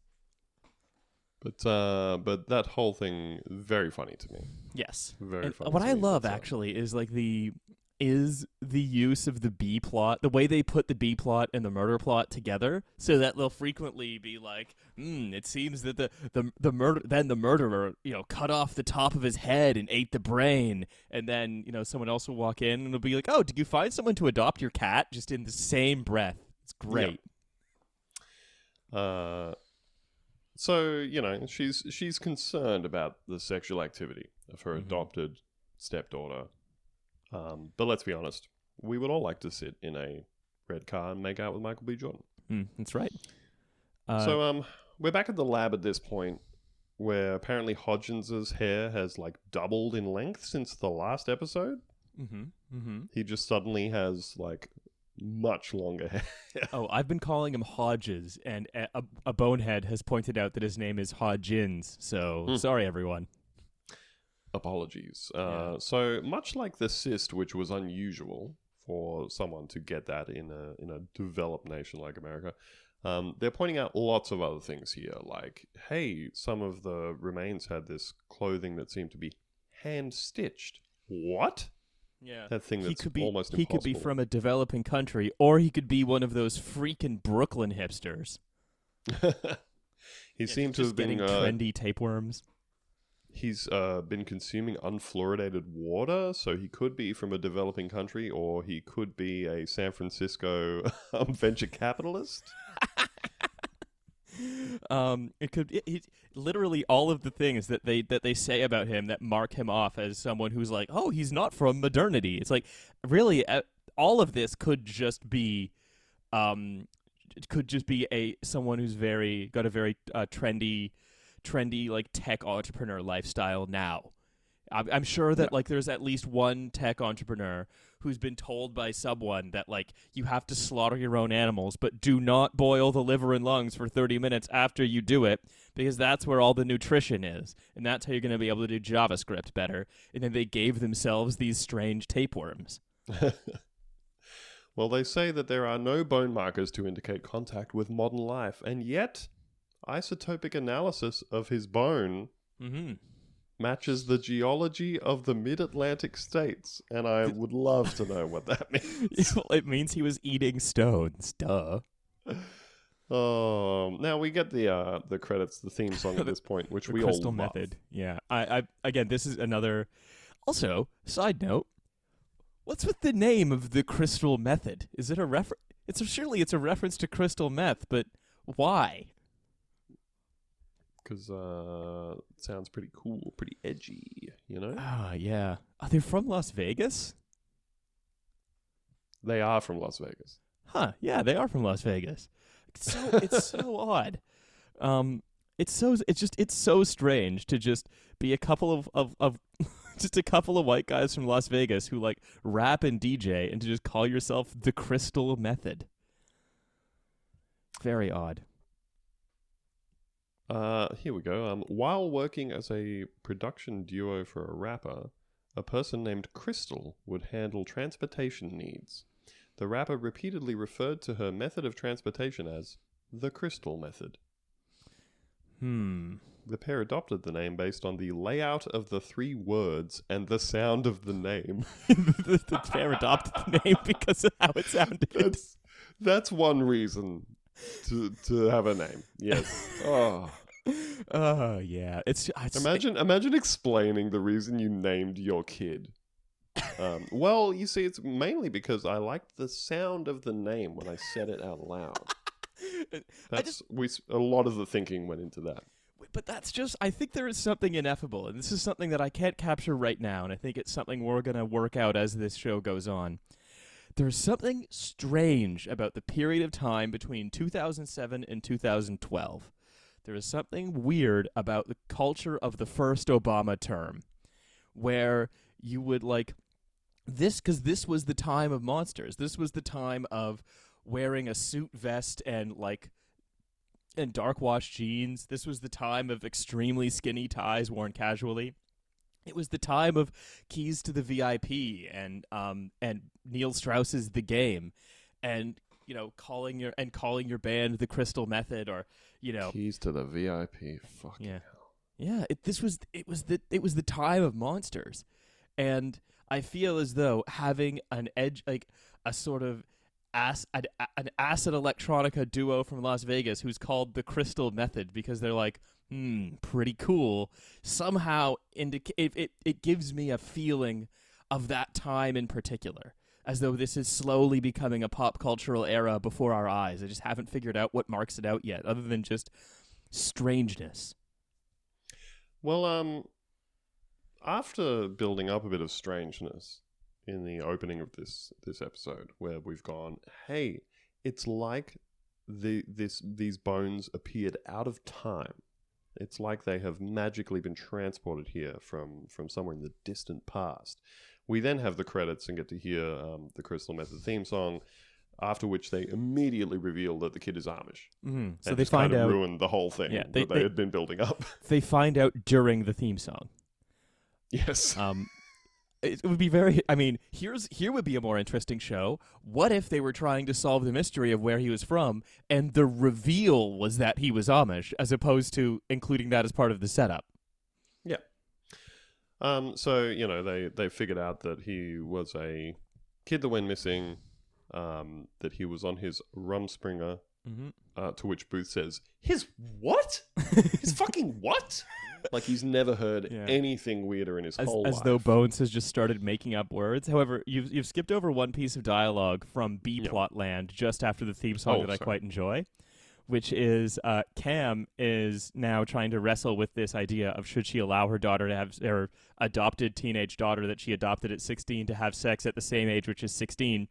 [SPEAKER 2] But uh, but that whole thing very funny to me.
[SPEAKER 3] Yes.
[SPEAKER 2] Very
[SPEAKER 3] And
[SPEAKER 2] funny.
[SPEAKER 3] what I love actually is like the is the use of the B plot, the way they put the B plot and the murder plot together, so that they'll frequently be like, mm, "It seems that the the the murder then the murderer, you know, cut off the top of his head and ate the brain," and then you know someone else will walk in and it'll be like, "Oh, did you find someone to adopt your cat?" Just in the same breath. It's great.
[SPEAKER 2] Uh, so you know she's she's concerned about the sexual activity of her
[SPEAKER 3] Mhm.
[SPEAKER 2] adopted stepdaughter. Um, but let's be honest, we would all like to sit in a red car and make out with Michael B. Jordan.
[SPEAKER 3] Mm, that's right. Uh,
[SPEAKER 2] so um, we're back at the lab at this point, where apparently Hodgins's hair has like doubled in length since the last episode.
[SPEAKER 3] mm-hmm, mm-hmm.
[SPEAKER 2] He just suddenly has like much longer hair.
[SPEAKER 3] Oh, I've been calling him Hodges, and a, a, bonehead has pointed out that his name is Hodgins. So
[SPEAKER 2] Hmm.
[SPEAKER 3] sorry, everyone.
[SPEAKER 2] Apologies. Uh,
[SPEAKER 3] Yeah.
[SPEAKER 2] So much like the cyst, which was unusual for someone to get that in a in a developed nation like America. Um, they're pointing out lots of other things here, like, hey, some of the remains had this clothing that seemed to be hand stitched. What?
[SPEAKER 3] Yeah.
[SPEAKER 2] That thing that's
[SPEAKER 3] He could be
[SPEAKER 2] almost
[SPEAKER 3] he could be from a developing country, or he could be one of those freaking Brooklyn hipsters.
[SPEAKER 2] he
[SPEAKER 3] Yeah,
[SPEAKER 2] seemed to
[SPEAKER 3] just
[SPEAKER 2] have been
[SPEAKER 3] getting
[SPEAKER 2] uh,
[SPEAKER 3] trendy tapeworms.
[SPEAKER 2] He's uh, been consuming unfluoridated water, so he could be from a developing country, or he could be a San Francisco um, venture capitalist.
[SPEAKER 3] Um, it could it, it, literally all of the things that they that they say about him that mark him off as someone who's like, oh, he's not from modernity. It's like really uh, all of this could just be um could just be a someone who's very got a very uh, trendy, trendy like tech entrepreneur lifestyle now. I'm, I'm sure that like there's at least one tech entrepreneur who's been told by someone that like you have to slaughter your own animals, but do not boil the liver and lungs for 30 minutes after you do it because that's where all the nutrition is, and that's how you're going to be able to do JavaScript better. And then they gave themselves these strange tapeworms.
[SPEAKER 2] well, they say that there are no bone markers to indicate contact with modern life, and yet isotopic analysis of his bone
[SPEAKER 3] Mm-hmm.
[SPEAKER 2] matches the geology of the mid Atlantic states, and I would love to know what that means.
[SPEAKER 3] well, it means he was eating stones. Duh.
[SPEAKER 2] Um, now we get the uh, the credits, the theme song at this point, which we
[SPEAKER 3] crystal
[SPEAKER 2] all love.
[SPEAKER 3] method. Yeah. I, I again, this is another. Also, side note, what's with the name of the crystal method? Is it a refer? It's a, surely it's a reference to crystal meth, but why?
[SPEAKER 2] Because uh, it sounds pretty cool, pretty edgy, you know.
[SPEAKER 3] Ah, yeah. Are they from Las Vegas?
[SPEAKER 2] They are from Las Vegas.
[SPEAKER 3] Huh? Yeah, they are from Las Vegas. It's so it's so odd. Um, it's so it's just it's so strange to just be a couple of of, of just a couple of white guys from Las Vegas who like rap and DJ and to just call yourself the Crystal Method. Very odd.
[SPEAKER 2] Uh, here we go. Um, while working as a production duo for a rapper, a person named Crystal would handle transportation needs. The rapper repeatedly referred to her method of transportation as the Crystal Method.
[SPEAKER 3] Hmm.
[SPEAKER 2] The pair adopted the name based on the layout of the three words and the sound of the name.
[SPEAKER 3] the, the pair adopted the name because of how it sounded.
[SPEAKER 2] That's that's one reason to to have a name. Yes. Oh.
[SPEAKER 3] Oh yeah, it's, it's
[SPEAKER 2] Imagine imagine explaining the reason you named your kid. Um, well, you see, it's mainly because I liked the sound of the name when I said it out loud. That's we s- a lot of the thinking went into that.
[SPEAKER 3] But that's just, I think there is something ineffable, and this is something that I can't capture right now, and I think it's something we're going to work out as this show goes on. There's something strange about the period of time between 2007 and 2012. There is something weird about the culture of the first Obama term, where you would like this, because this was the time of monsters. This was the time of wearing a suit vest and like and dark wash jeans. This was the time of extremely skinny ties worn casually. It was the time of keys to the VIP and um and Neil Strauss's The Game, and you know calling your and calling your band the Crystal Method or you know
[SPEAKER 2] Keys to the VIP. Fuck
[SPEAKER 3] yeah yeah it, this was it was the it was the time of monsters, and I feel as though having an edge like a sort of ass, an, an acid electronica duo from Las Vegas who's called the Crystal Method because they're like, hmm, pretty cool. Somehow, indica- it, it it gives me a feeling of that time in particular, as though this is slowly becoming a pop cultural era before our eyes. I just haven't figured out what marks it out yet, other than just strangeness.
[SPEAKER 2] Well, um, after building up a bit of strangeness in the opening of this this episode, where we've gone, hey, it's like the this these bones appeared out of time. It's like they have magically been transported here from from somewhere in the distant past. We then have the credits and get to hear um, the Crystal Method theme song. After which they immediately reveal that the kid is Amish.
[SPEAKER 3] Mm-hmm. So they
[SPEAKER 2] just kind
[SPEAKER 3] find
[SPEAKER 2] of
[SPEAKER 3] out.
[SPEAKER 2] ruined the whole thing
[SPEAKER 3] Yeah,
[SPEAKER 2] that
[SPEAKER 3] they-
[SPEAKER 2] they
[SPEAKER 3] they-
[SPEAKER 2] had been building up.
[SPEAKER 3] They find out during the theme song.
[SPEAKER 2] yes.
[SPEAKER 3] Um, it would be very. I mean, here's here would be a more interesting show. What if they were trying to solve the mystery of where he was from, and the reveal was that he was Amish, as opposed to including that as part of the setup?
[SPEAKER 2] Um, so you know they they figured out that he was a kid that went missing. Um, that he was on his Rumspringa.
[SPEAKER 3] Mm-hmm.
[SPEAKER 2] Uh, to which Booth says, "His what? His fucking what?" Like he's never heard
[SPEAKER 3] Yeah.
[SPEAKER 2] anything weirder in his
[SPEAKER 3] As,
[SPEAKER 2] whole
[SPEAKER 3] as
[SPEAKER 2] life.
[SPEAKER 3] As though Bones has just started making up words. However, you've you've skipped over one piece of dialogue from B. Plot Land just after the theme song
[SPEAKER 2] Oh,
[SPEAKER 3] that I quite enjoy, which is uh, Cam is now trying to wrestle with this idea of should she allow her daughter to have her adopted teenage daughter that she adopted at 16 to have sex at the same age, which is 16.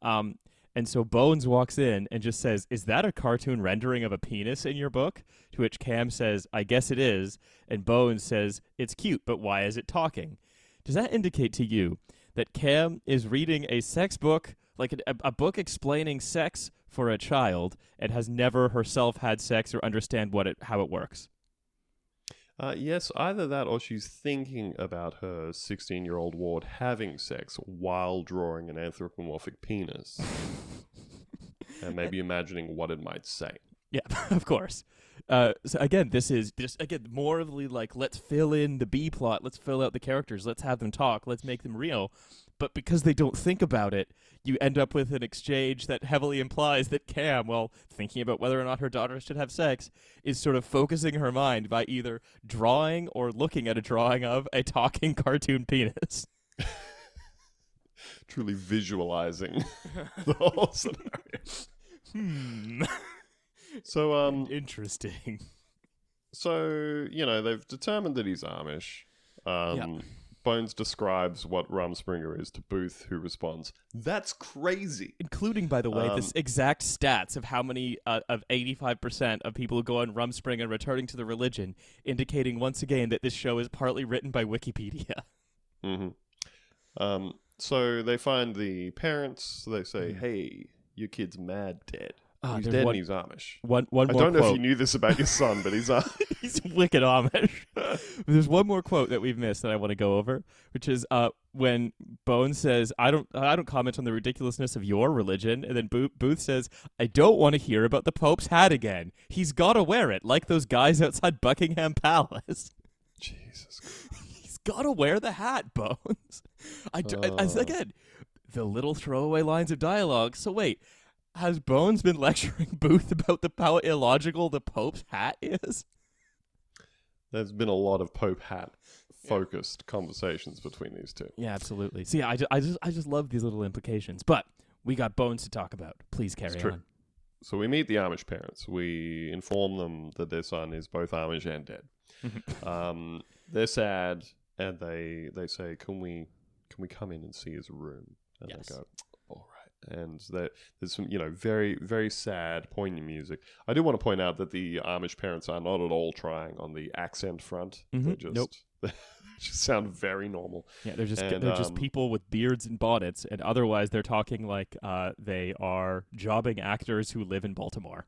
[SPEAKER 3] Um, And so Bones walks in and just says, Is that a cartoon rendering of a penis in your book? To which Cam says, I guess it is. And Bones says, It's cute, but why is it talking? Does that indicate to you that Cam is reading a sex book, like a, a book explaining sex for a child, and has never herself had sex or understand what it how it works?
[SPEAKER 2] Uh, yes, either that or she's thinking about her 16 year old ward having sex while drawing an anthropomorphic penis. and maybe imagining what it might say.
[SPEAKER 3] Yeah, of course. Uh, so again, this is just again more of the like let's fill in the B plot, let's fill out the characters, let's have them talk, let's make them real. But because they don't think about it, you end up with an exchange that heavily implies that Cam, while thinking about whether or not her daughter should have sex, is sort of focusing her mind by either drawing or looking at a drawing of a talking cartoon penis.
[SPEAKER 2] Truly visualizing the whole scenario.
[SPEAKER 3] Hmm.
[SPEAKER 2] So, um,
[SPEAKER 3] Interesting.
[SPEAKER 2] so you know they've determined that he's Amish. Um,
[SPEAKER 3] Yeah.
[SPEAKER 2] Bones describes what Rumspringa is to Booth, who responds, "That's crazy."
[SPEAKER 3] Including, by the way,
[SPEAKER 2] Um,
[SPEAKER 3] this exact stats of how many uh, of 85% of people who go on Rumspringa returning to the religion, indicating once again that this show is partly written by Wikipedia.
[SPEAKER 2] hmm Um, so they find the parents. They say, "Hey, your kid's mad dead.
[SPEAKER 3] Ah,
[SPEAKER 2] he's dead
[SPEAKER 3] one-
[SPEAKER 2] and he's Amish."
[SPEAKER 3] One, one
[SPEAKER 2] I
[SPEAKER 3] more
[SPEAKER 2] don't know
[SPEAKER 3] quote.
[SPEAKER 2] if you knew this about your son, but he's Amish.
[SPEAKER 3] He's wicked Amish. There's one more quote that we've missed that I want to go over, which is uh, when Bone says, "I don't, I don't comment on the ridiculousness of your religion," and then Booth, Booth says, "I don't want to hear about the Pope's hat again. He's got to wear it, like those guys outside Buckingham Palace.
[SPEAKER 2] Jesus. Christ.
[SPEAKER 3] He's got to wear the hat, Bones." I, d- I- I-
[SPEAKER 2] Oh.
[SPEAKER 3] again, the little throwaway lines of dialogue. So wait. Has Bones been lecturing Booth about the how illogical the Pope's hat is?
[SPEAKER 2] There's been a lot of Pope hat focused conversations between these two.
[SPEAKER 3] Yeah, absolutely. See, I, ju- I just I just love these little implications. But we got bones to talk about. Please carry
[SPEAKER 2] true.
[SPEAKER 3] on.
[SPEAKER 2] So we meet the Amish parents. We inform them that their son is both Amish and dead. um, they're sad, and they they say, "Can we can we come in and see his room?" And
[SPEAKER 3] Yes.
[SPEAKER 2] they go. And there- there's some you know very very sad, poignant music. I do want to point out that the Amish parents are not at all trying on the accent front. They
[SPEAKER 3] Mhm.
[SPEAKER 2] just
[SPEAKER 3] Nope.
[SPEAKER 2] they just sound very normal.
[SPEAKER 3] Yeah, they're just
[SPEAKER 2] And,
[SPEAKER 3] they're just
[SPEAKER 2] um,
[SPEAKER 3] people with beards and bonnets, and otherwise they're talking like uh, they are jobbing actors who live in Baltimore.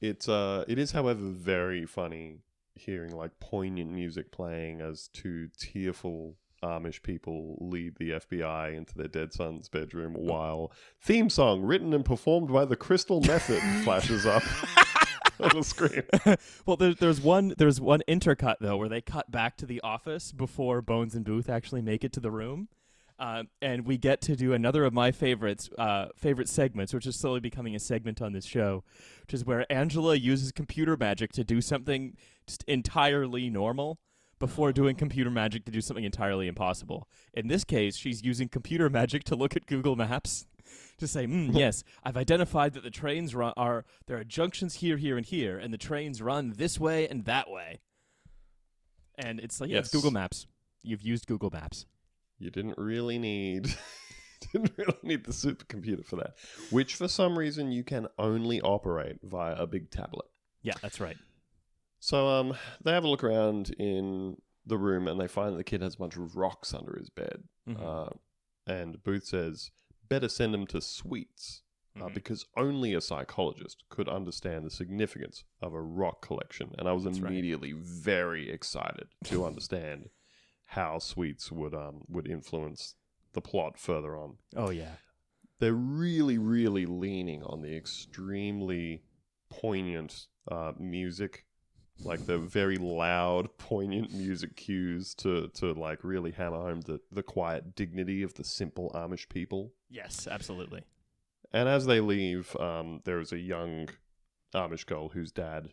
[SPEAKER 2] It's uh, it is, however, very funny hearing like poignant music playing as two tearful Amish people lead the FBI into their dead son's bedroom while theme song written and performed by the Crystal Method flashes up on the screen.
[SPEAKER 3] well, there's there's one there's one intercut though where they cut back to the office before Bones and Booth actually make it to the room, uh, and we get to do another of my favorites uh, favorite segments, which is slowly becoming a segment on this show, which is where Angela uses computer magic to do something just entirely normal before doing computer magic to do something entirely impossible. In this case, she's using computer magic to look at Google Maps to say, mm, yes, I've identified that the trains run are there are junctions here, here, and here, and the trains run this way and that way. And it's like, yeah, it's
[SPEAKER 2] Yes.
[SPEAKER 3] Google Maps. You've used Google Maps.
[SPEAKER 2] You didn't really need. Didn't really need the supercomputer for that, which for some reason you can only operate via a big tablet.
[SPEAKER 3] Yeah, that's right.
[SPEAKER 2] So um, they have a look around in the room and they find that the kid has a bunch of rocks under his bed.
[SPEAKER 3] Mhm.
[SPEAKER 2] Uh, and Booth says, "Better send him to Sweets." Uh,
[SPEAKER 3] Mhm.
[SPEAKER 2] because only a psychologist could understand the significance of a rock collection, and I was
[SPEAKER 3] That's right.
[SPEAKER 2] immediately very excited to understand how Sweets would um would influence the plot further on
[SPEAKER 3] Oh yeah.
[SPEAKER 2] they're really, really leaning on the extremely poignant uh, music, like the very loud, poignant music cues to to like really hammer home the the quiet dignity of the simple Amish people.
[SPEAKER 3] Yes, absolutely.
[SPEAKER 2] And as they leave, um, there is a young Amish girl whose dad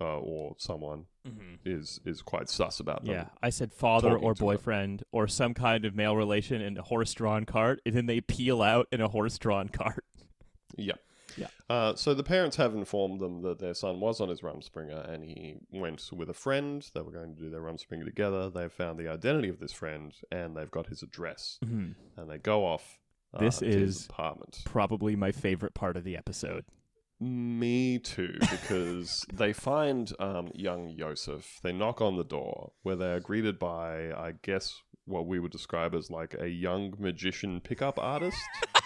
[SPEAKER 2] uh, or someone
[SPEAKER 3] Mm-hmm.
[SPEAKER 2] is is quite sus about them.
[SPEAKER 3] Yeah, I said father or
[SPEAKER 2] to her.
[SPEAKER 3] boyfriend or some kind of male relation in a horse-drawn cart, and then they peel out in a horse-drawn cart.
[SPEAKER 2] Yeah.
[SPEAKER 3] Yeah.
[SPEAKER 2] Uh, so the parents have informed them that their son was on his Rumspringa and he went with a friend. They were going to do their Rumspringa together. They've found the identity of this friend and they've got his address.
[SPEAKER 3] Mm-hmm.
[SPEAKER 2] And they go off
[SPEAKER 3] This
[SPEAKER 2] to his
[SPEAKER 3] is-
[SPEAKER 2] apartment.
[SPEAKER 3] Probably my favorite part of the episode.
[SPEAKER 2] Me too, because they find um, young Yosef. They knock on the door, where they are greeted by, I guess, what we would describe as like a young magician pickup artist.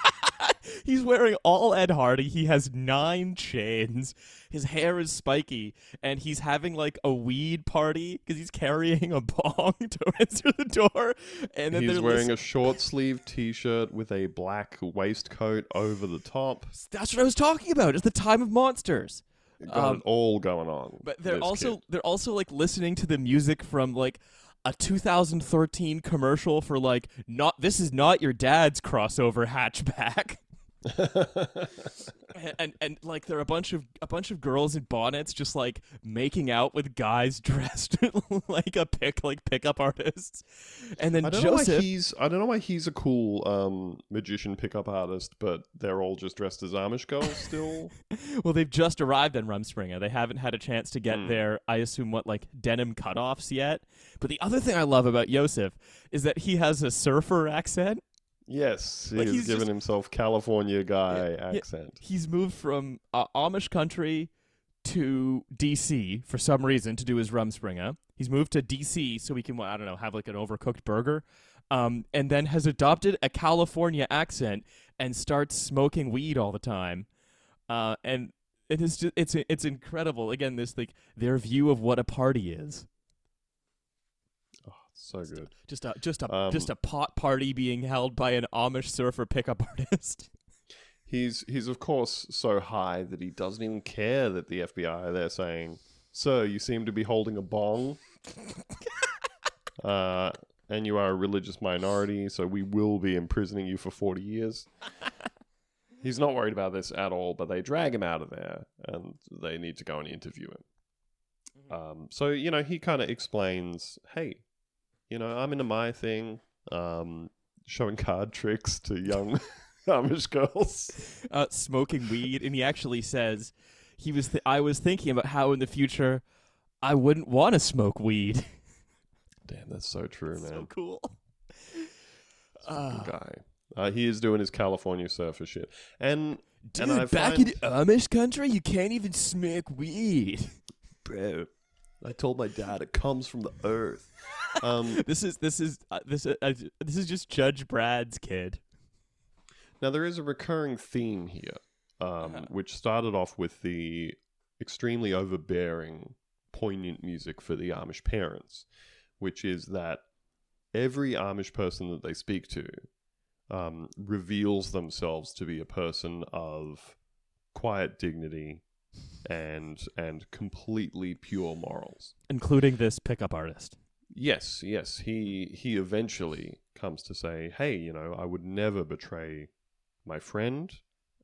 [SPEAKER 3] He's wearing all Ed Hardy. He has nine chains. His hair is spiky, and he's having like a weed party because he's carrying a bong to enter the door. And then
[SPEAKER 2] He's wearing a short sleeve t shirt with a black waistcoat over the top.
[SPEAKER 3] That's what I was talking about. It's the time of monsters.
[SPEAKER 2] Got
[SPEAKER 3] Um,
[SPEAKER 2] it all going on.
[SPEAKER 3] But they're also
[SPEAKER 2] kid.
[SPEAKER 3] they're also like listening to the music from like a 2013 commercial for like not this is not your dad's crossover hatchback. and, and and like there are a bunch of a bunch of girls in bonnets just like making out with guys dressed like a pick like pickup artists. And then
[SPEAKER 2] I don't know why
[SPEAKER 3] Joseph
[SPEAKER 2] he's I don't know why he's a cool um, magician pickup artist, but they're all just dressed as Amish girls still.
[SPEAKER 3] well they've just arrived in Rumspringa. They haven't had a chance to get
[SPEAKER 2] Hmm.
[SPEAKER 3] their I assume what like denim cutoffs yet. But the other thing I love about Joseph is that he has a surfer accent.
[SPEAKER 2] Yes, he
[SPEAKER 3] Like, he's
[SPEAKER 2] given
[SPEAKER 3] just-
[SPEAKER 2] himself California guy
[SPEAKER 3] Yeah, yeah.
[SPEAKER 2] accent.
[SPEAKER 3] He's moved from uh, Amish country to DC for some reason to do his Rumspringa. He's moved to DC so he can I don't know have like an overcooked burger. Um, and then has adopted a California accent and starts smoking weed all the time. Uh, and it is just it's it's incredible. Again, this like their view of what a party is.
[SPEAKER 2] So good.
[SPEAKER 3] Just a just a
[SPEAKER 2] Um,
[SPEAKER 3] just a pot party being held by an Amish surfer pickup artist.
[SPEAKER 2] He's he's of course so high that he doesn't even care that the FBI are there saying, "Sir, you seem to be holding a bong." uh, and you are a religious minority, so we will be imprisoning you for 40 years. He's not worried about this at all, but they drag him out of there and they need to go and interview him. Um, so, you know, he kind of explains, hey, you know, I'm into my thing, um, showing card tricks to young Amish girls.
[SPEAKER 3] uh, smoking weed, and he actually says he was. Th- I was thinking about how in the future I wouldn't want to smoke weed.
[SPEAKER 2] Damn, that's so true, man.
[SPEAKER 3] so cool. Uh,
[SPEAKER 2] guy. Uh, he is doing his California surfer shit. And
[SPEAKER 3] dude,
[SPEAKER 2] and
[SPEAKER 3] back
[SPEAKER 2] find-
[SPEAKER 3] in Amish country, you can't even smoke weed.
[SPEAKER 2] bro, I told my dad it comes from the earth. Um,
[SPEAKER 3] this is this is uh, this uh, uh, this is just Judge Brad's kid.
[SPEAKER 2] now there is a recurring theme here, um,
[SPEAKER 3] Uh-huh.
[SPEAKER 2] which started off with the extremely overbearing, poignant music for the Amish parents, which is that every Amish person that they speak to um, reveals themselves to be a person of quiet dignity and and completely pure morals.
[SPEAKER 3] including this pickup artist.
[SPEAKER 2] Yes, yes. He he eventually comes to say, "Hey, you know, I would never betray my friend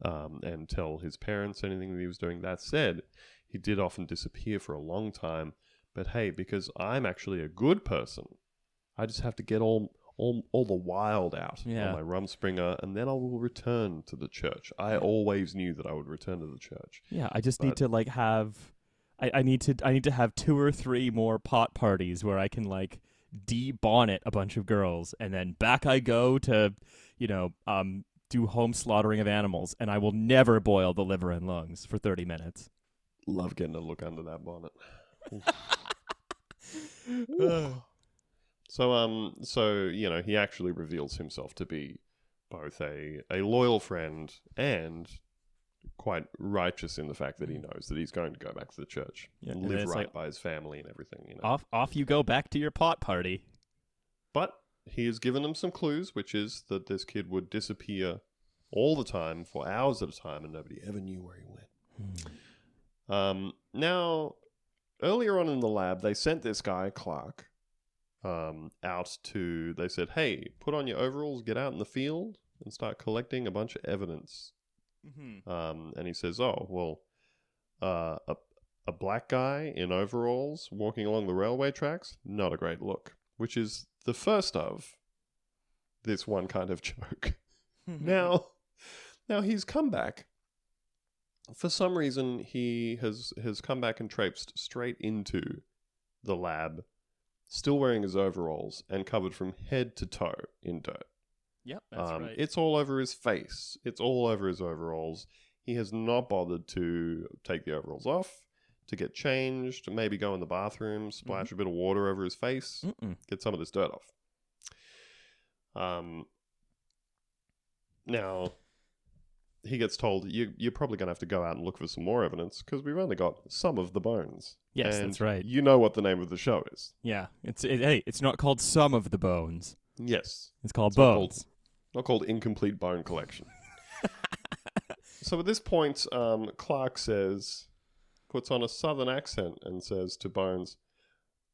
[SPEAKER 2] um, and tell his parents anything that he was doing." That said, he did often disappear for a long time. But hey, because I'm actually a good person, I just have to get all all, all the wild out
[SPEAKER 3] Yeah.
[SPEAKER 2] on my Rumspringa, and then I will return to the church. I always knew that I would return to the church.
[SPEAKER 3] Yeah, I just need to like have. I, I need to I need to have two or three more pot parties where I can like de-bonnet a bunch of girls and then back I go to, you know, um, do home slaughtering of animals and I will never boil the liver and lungs for thirty minutes.
[SPEAKER 2] Love getting a look under that bonnet. So um so you know he actually reveals himself to be both a a loyal friend and quite righteous in the fact that he knows that he's going to go back to the church
[SPEAKER 3] Yeah,
[SPEAKER 2] and live right
[SPEAKER 3] like-
[SPEAKER 2] by his family and everything, you know.
[SPEAKER 3] off off you go back to your pot party.
[SPEAKER 2] But he has given them some clues, which is that this kid would disappear all the time for hours at a time and nobody ever knew where he went. Um, now, earlier on in the lab, they sent this guy, Clark, um, out to. They said, hey, put on your overalls, get out in the field, and start collecting a bunch of evidence.
[SPEAKER 3] Mm-hmm.
[SPEAKER 2] Um, and he says, oh, well, uh, a, a black guy in overalls walking along the railway tracks, not a great look, which is the first of this one kind of joke. Now, now he's come back. For some reason, he has has come back and traipsed straight into the lab, still wearing his overalls and covered from head to toe in dirt.
[SPEAKER 3] Yep, that's
[SPEAKER 2] um,
[SPEAKER 3] right.
[SPEAKER 2] It's all over his face. It's all over his overalls. He has not bothered to take the overalls off, to get changed, maybe go in the bathroom, splash a bit of water over his face,
[SPEAKER 3] Mm-mm.
[SPEAKER 2] get some of this dirt off. Um. Now, he gets told you, you're probably going to have to go out and look for some more evidence because we've only got some of the bones.
[SPEAKER 3] Yes,
[SPEAKER 2] And
[SPEAKER 3] that's right.
[SPEAKER 2] You know what the name of the show is.
[SPEAKER 3] Yeah, it's it, hey, it's not called some of the bones.
[SPEAKER 2] Yes.
[SPEAKER 3] It's called
[SPEAKER 2] It's not called-
[SPEAKER 3] bones.
[SPEAKER 2] not called incomplete bone collection. so at this point, um, Clark says, puts on a southern accent and says to Bones,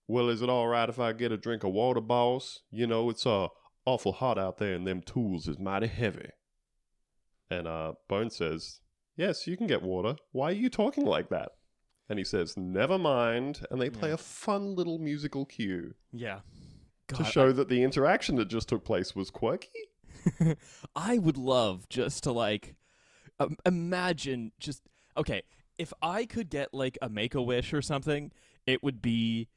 [SPEAKER 2] "Well, is it all right if I get a drink of water, boss? You know it's uh awful hot out there, and them tools is mighty heavy." And uh, Bones says, "Yes, you can get water. Why are you talking like that?" And he says, "Never mind." And they play
[SPEAKER 3] Yeah.
[SPEAKER 2] a fun little musical cue
[SPEAKER 3] Yeah.
[SPEAKER 2] to
[SPEAKER 3] God,
[SPEAKER 2] show that the interaction that just took place was quirky.
[SPEAKER 3] I would love just to like um, imagine just okay, if I could get like a make a wish or something, it would be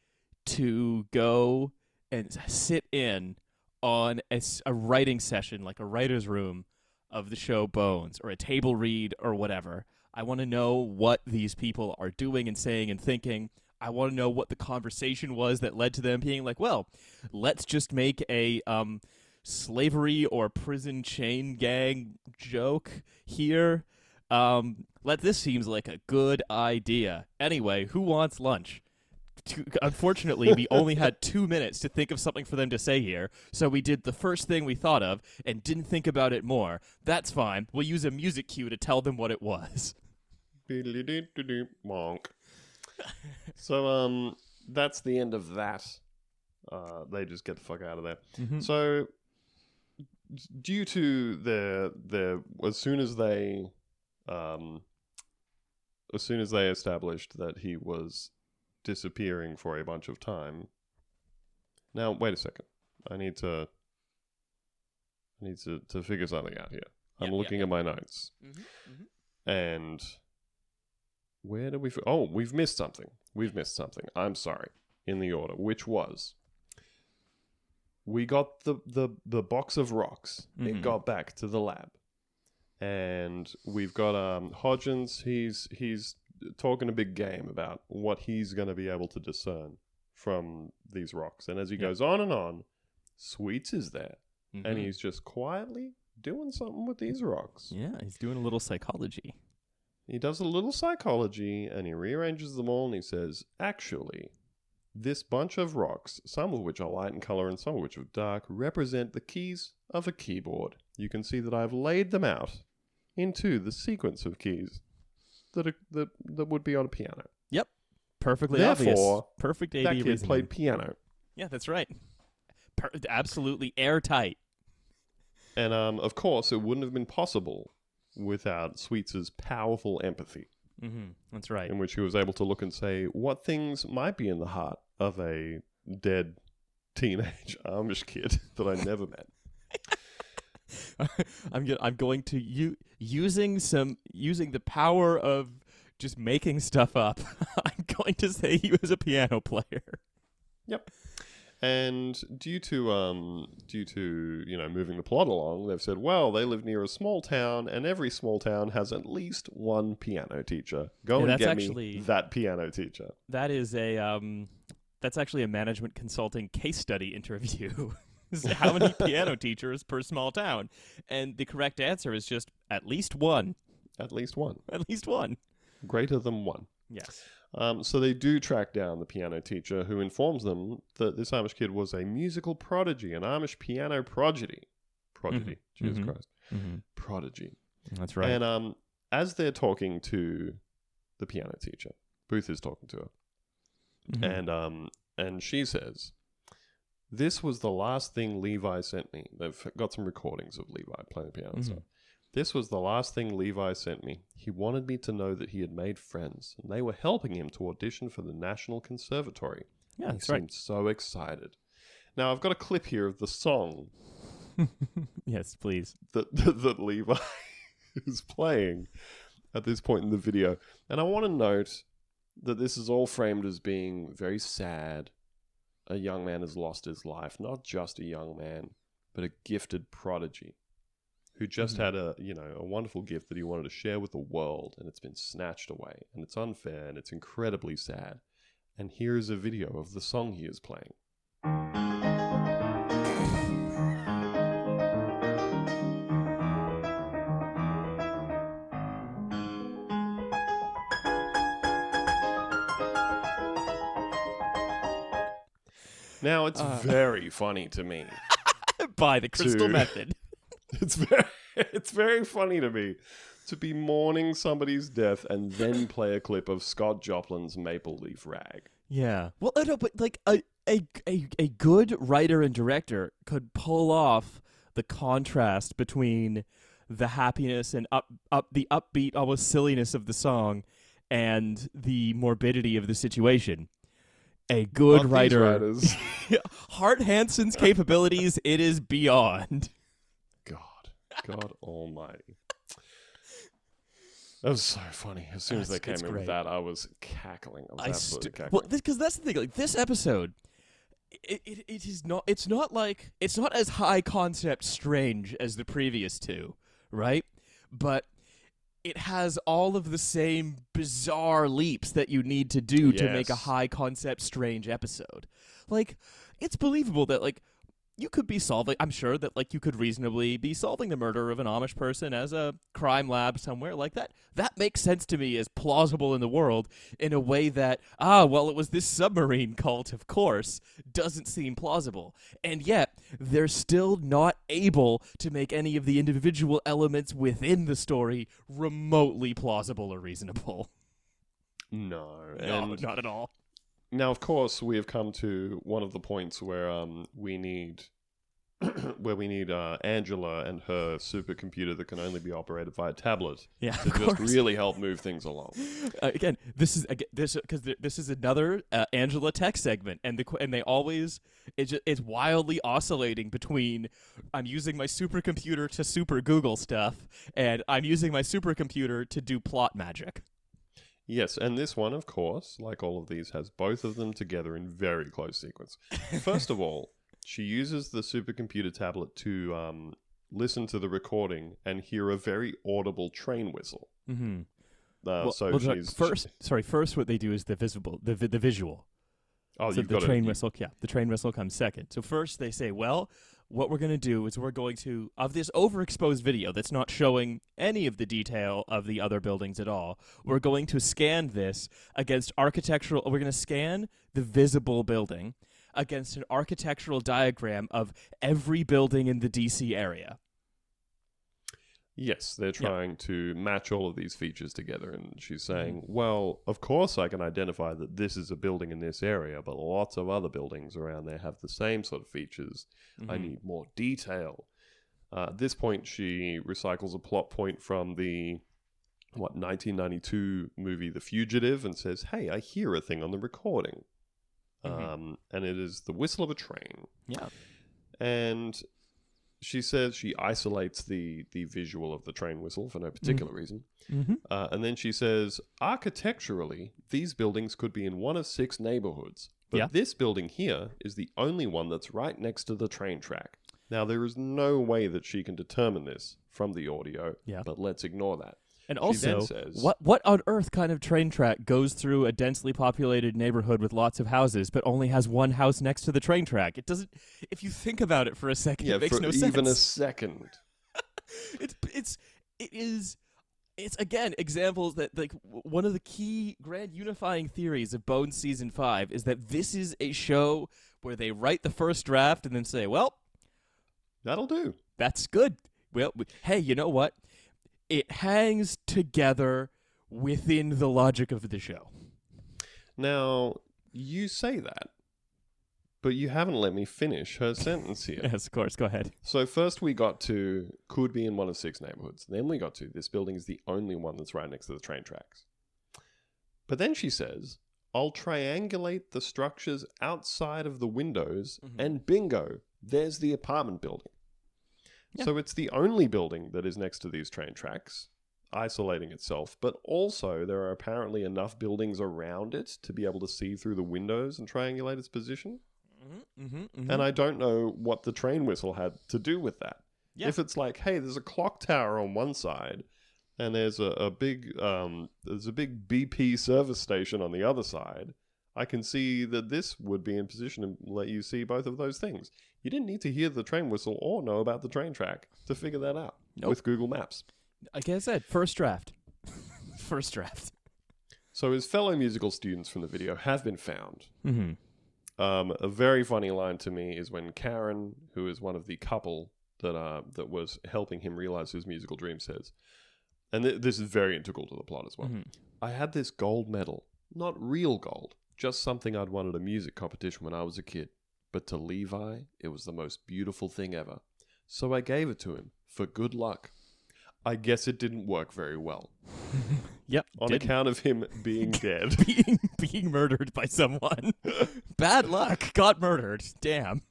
[SPEAKER 3] to go and sit in on a writing session, like a writer's room of the show Bones or a table read or whatever. I want to know what these people are doing and saying and thinking. I want to know what the conversation was that led to them being like, well, let's just make a um, slavery or prison chain gang joke here. Um, let this seems like a good idea. Anyway, who wants lunch? Two, unfortunately, we only had two minutes to think of something for them to say here, so we did the first thing we thought of and didn't think about it more. That's fine. We'll use a music cue to tell them what it was.
[SPEAKER 2] Beedly-dee-doo-doo, Monk. so um, that's the end of that. Uh, they just get the fuck out of there. So, due to their their as soon as they, um, as soon as they established that he was disappearing for a bunch of time. Now, wait a second. I need to. I need to, to figure something out here. I'm looking
[SPEAKER 3] yeah.
[SPEAKER 2] at my notes.
[SPEAKER 3] Mm-hmm.
[SPEAKER 2] And where did we? F- oh, we've missed something. We've missed something. I'm sorry. In the order, which was we got the the the box of rocks. It
[SPEAKER 3] Mhm.
[SPEAKER 2] got back to the lab, and we've got um Hodgins. He's he's talking a big game about what he's going to be able to discern from these rocks. And as he goes on and on, Sweets is there,
[SPEAKER 3] Mm-hmm.
[SPEAKER 2] and he's just quietly doing something with these rocks.
[SPEAKER 3] yeah, he's doing a little psychology.
[SPEAKER 2] He does a little psychology and he rearranges them all and he says, actually, this bunch of rocks, some of which are light in color and some of which are dark, represent the keys of a keyboard. You can see that I've laid them out into the sequence of keys that are, that, that would be on a piano. Yep.
[SPEAKER 3] Perfectly obvious.
[SPEAKER 2] Therefore,
[SPEAKER 3] Perfect AD
[SPEAKER 2] that kid
[SPEAKER 3] reasoning.
[SPEAKER 2] played piano.
[SPEAKER 3] Yeah, that's right. Per- absolutely airtight.
[SPEAKER 2] And um, of course, it wouldn't have been possible without Sweets' powerful empathy.
[SPEAKER 3] Mm-hmm. That's right.
[SPEAKER 2] in which he was able to look and say what things might be in the heart of a dead teenage Amish kid that I never met.
[SPEAKER 3] I'm go- I'm going to u- using some using the power of just making stuff up. I'm going to say he was a piano player. Yep.
[SPEAKER 2] And due to um due to you know moving the plot along, they've said, well, they live near a small town, and every small town has at least one piano teacher. Go
[SPEAKER 3] Yeah,
[SPEAKER 2] and
[SPEAKER 3] that's
[SPEAKER 2] get
[SPEAKER 3] actually-
[SPEAKER 2] me that piano teacher.
[SPEAKER 3] That is a um that's actually a management consulting case study interview. Is How many piano teachers per small town? And the correct answer is just at least one.
[SPEAKER 2] At least one,
[SPEAKER 3] At least one.
[SPEAKER 2] greater than one.
[SPEAKER 3] Yes.
[SPEAKER 2] Um, so they do track down the piano teacher, who informs them that this Amish kid was a musical prodigy, an Amish piano prodigy. Prodigy, Jesus
[SPEAKER 3] mhm.
[SPEAKER 2] Christ,
[SPEAKER 3] Mm-hmm.
[SPEAKER 2] prodigy.
[SPEAKER 3] That's right.
[SPEAKER 2] And um, as they're talking to the piano teacher, Booth is talking to her,
[SPEAKER 3] Mhm.
[SPEAKER 2] and um, and she says, "This was the last thing Levi sent me. They've got some recordings of Levi playing the piano
[SPEAKER 3] Mhm.
[SPEAKER 2] stuff. This was the last thing Levi sent me. He wanted me to know that he had made friends, and they were helping him to audition for the National Conservatory.
[SPEAKER 3] yeah,
[SPEAKER 2] he
[SPEAKER 3] that's right.
[SPEAKER 2] seemed so excited. Now I've got a clip here of the song
[SPEAKER 3] yes, please.
[SPEAKER 2] that that, that Levi is playing at this point in the video, and I want to note that this is all framed as being very sad. A young man has lost his life, not just a young man. but a gifted prodigy who just
[SPEAKER 3] Mhm.
[SPEAKER 2] had a you know a wonderful gift that he wanted to share with the world, and it's been snatched away, and it's unfair, and it's incredibly sad. And here is a video of the song he is playing. It's
[SPEAKER 3] Uh.
[SPEAKER 2] very funny to me.
[SPEAKER 3] By the crystal
[SPEAKER 2] To-
[SPEAKER 3] method.
[SPEAKER 2] It's very, it's very funny to me to be mourning somebody's death and then play a clip of Scott Joplin's Maple Leaf Rag.
[SPEAKER 3] Yeah. Well, uh, no, but like a, a a a good writer and director could pull off the contrast between the happiness and up up the upbeat almost silliness of the song and the morbidity of the situation. A good
[SPEAKER 2] these
[SPEAKER 3] writer. Hart Hanson's capabilities, it is beyond.
[SPEAKER 2] God, God Almighty. That was so funny. As soon as they came in with that, I was cackling. I was
[SPEAKER 3] I
[SPEAKER 2] absolutely cackling.
[SPEAKER 3] well, because that's the thing. Like this episode, it, it it is not. It's not like it's not as high concept strange as the previous two, right? But it has all of the same bizarre leaps that you need to do to make a high concept strange episode. Like it's believable that like you could be solving I'm sure that like you could reasonably be solving the murder of an Amish person as a crime lab somewhere like that. That makes sense to me as plausible in the world in a way that ah well it was this submarine cult of course doesn't seem plausible. And yet they're still not able to make any of the individual elements within the story remotely plausible or reasonable.
[SPEAKER 2] no,
[SPEAKER 3] No,
[SPEAKER 2] and
[SPEAKER 3] not at all.
[SPEAKER 2] Now, of course, we have come to one of the points where um we need. where we need uh, Angela and her supercomputer that can only be operated via tablet
[SPEAKER 3] Yeah,
[SPEAKER 2] to just
[SPEAKER 3] course.
[SPEAKER 2] really help move things along.
[SPEAKER 3] uh, again, this is again, this because this is another uh, Angela Tech segment, and the and they always it's just, it's wildly oscillating between I'm using my supercomputer to super Google stuff, and I'm using my supercomputer to do plot magic.
[SPEAKER 2] Yes, and this one, of course, like all of these, has both of them together in very close sequence. First of all, she uses the supercomputer tablet to um, listen to the recording and hear a very audible train whistle.
[SPEAKER 3] Mm-hmm.
[SPEAKER 2] Uh,
[SPEAKER 3] well,
[SPEAKER 2] so
[SPEAKER 3] well, first, sorry, first what they do is the visible, the the visual.
[SPEAKER 2] oh,
[SPEAKER 3] so the train whistle, yeah, the train whistle comes second. So first they say, well, what we're going to do is we're going to of this overexposed video that's not showing any of the detail of the other buildings at all. We're going to scan this against architectural. We're going to scan the visible building against an architectural diagram of every building in the DC area.
[SPEAKER 2] Yes, they're trying to match all of these features together, and she's saying, "Well, of course I can identify that this is a building in this area, but lots of other buildings around there have the same sort of features. I
[SPEAKER 3] Mhm.
[SPEAKER 2] need more detail." Uh, at this point, she recycles a plot point from the what 1992 movie The Fugitive, and says, "Hey, I hear a thing on the recording,
[SPEAKER 3] Mhm.
[SPEAKER 2] um, and it is the whistle of a train."
[SPEAKER 3] Yeah.
[SPEAKER 2] and she says she isolates the the visual of the train whistle for no particular reason.
[SPEAKER 3] Mm-hmm.
[SPEAKER 2] Uh, and then she says, architecturally, these buildings could be in one of six neighborhoods, but
[SPEAKER 3] Yeah.
[SPEAKER 2] this building here is the only one that's right next to the train track. Now, there is no way that she can determine this from the audio,
[SPEAKER 3] Yeah.
[SPEAKER 2] but let's ignore that.
[SPEAKER 3] And also,
[SPEAKER 2] says-
[SPEAKER 3] what what on earth kind of train track goes through a densely populated neighborhood with lots of houses, but only has one house next to the train track? It doesn't. If you think about it for a second,
[SPEAKER 2] Yeah,
[SPEAKER 3] it makes
[SPEAKER 2] for
[SPEAKER 3] no
[SPEAKER 2] even a second.
[SPEAKER 3] It's it's it is. It's again examples that like one of the key grand unifying theories of Bones season five is that this is a show where they write the first draft and then say, "Well,
[SPEAKER 2] That'll do.
[SPEAKER 3] that's good. Well, hey, you know what? It hangs together within the logic of the show.
[SPEAKER 2] Now, you say that, but you haven't let me finish her sentence here.
[SPEAKER 3] Yes, of course. Go ahead.
[SPEAKER 2] So first we got to could be in one of six neighborhoods. Then we got to this building is the only one that's right next to the train tracks. But then she says, "I'll triangulate the structures outside of the windows
[SPEAKER 3] Mhm.
[SPEAKER 2] and bingo, there's the apartment building."
[SPEAKER 3] Yeah.
[SPEAKER 2] So it's the only building that is next to these train tracks, isolating itself, but also there are apparently enough buildings around it to be able to see through the windows and triangulate its position.
[SPEAKER 3] Mm-hmm,
[SPEAKER 2] And I don't know what the train whistle had to do with that.
[SPEAKER 3] Yeah.
[SPEAKER 2] If it's like, hey, there's a clock tower on one side, and there's a, a big um, there's a big BP service station on the other side, I can see that this would be in position to let you see both of those things. You didn't need to hear the train whistle or know about the train track to figure that out
[SPEAKER 3] Nope.
[SPEAKER 2] with Google Maps.
[SPEAKER 3] like I said, first draft. first draft.
[SPEAKER 2] So his fellow musical students from the video have been found.
[SPEAKER 3] Mm-hmm.
[SPEAKER 2] Um, a very funny line to me is when Karen, who is one of the couple that uh, that was helping him realize his musical dream, says, and th- this is very integral to the plot as well.
[SPEAKER 3] Mhm.
[SPEAKER 2] I had this gold medal, not real gold, just something I'd won at a music competition when I was a kid. But to Levi, it was the most beautiful thing ever. So I gave it to him for good luck. I guess it didn't work very well
[SPEAKER 3] Yep.
[SPEAKER 2] on
[SPEAKER 3] didn't.
[SPEAKER 2] account of him being dead.
[SPEAKER 3] being being murdered by someone. Bad luck. Got murdered. Damn.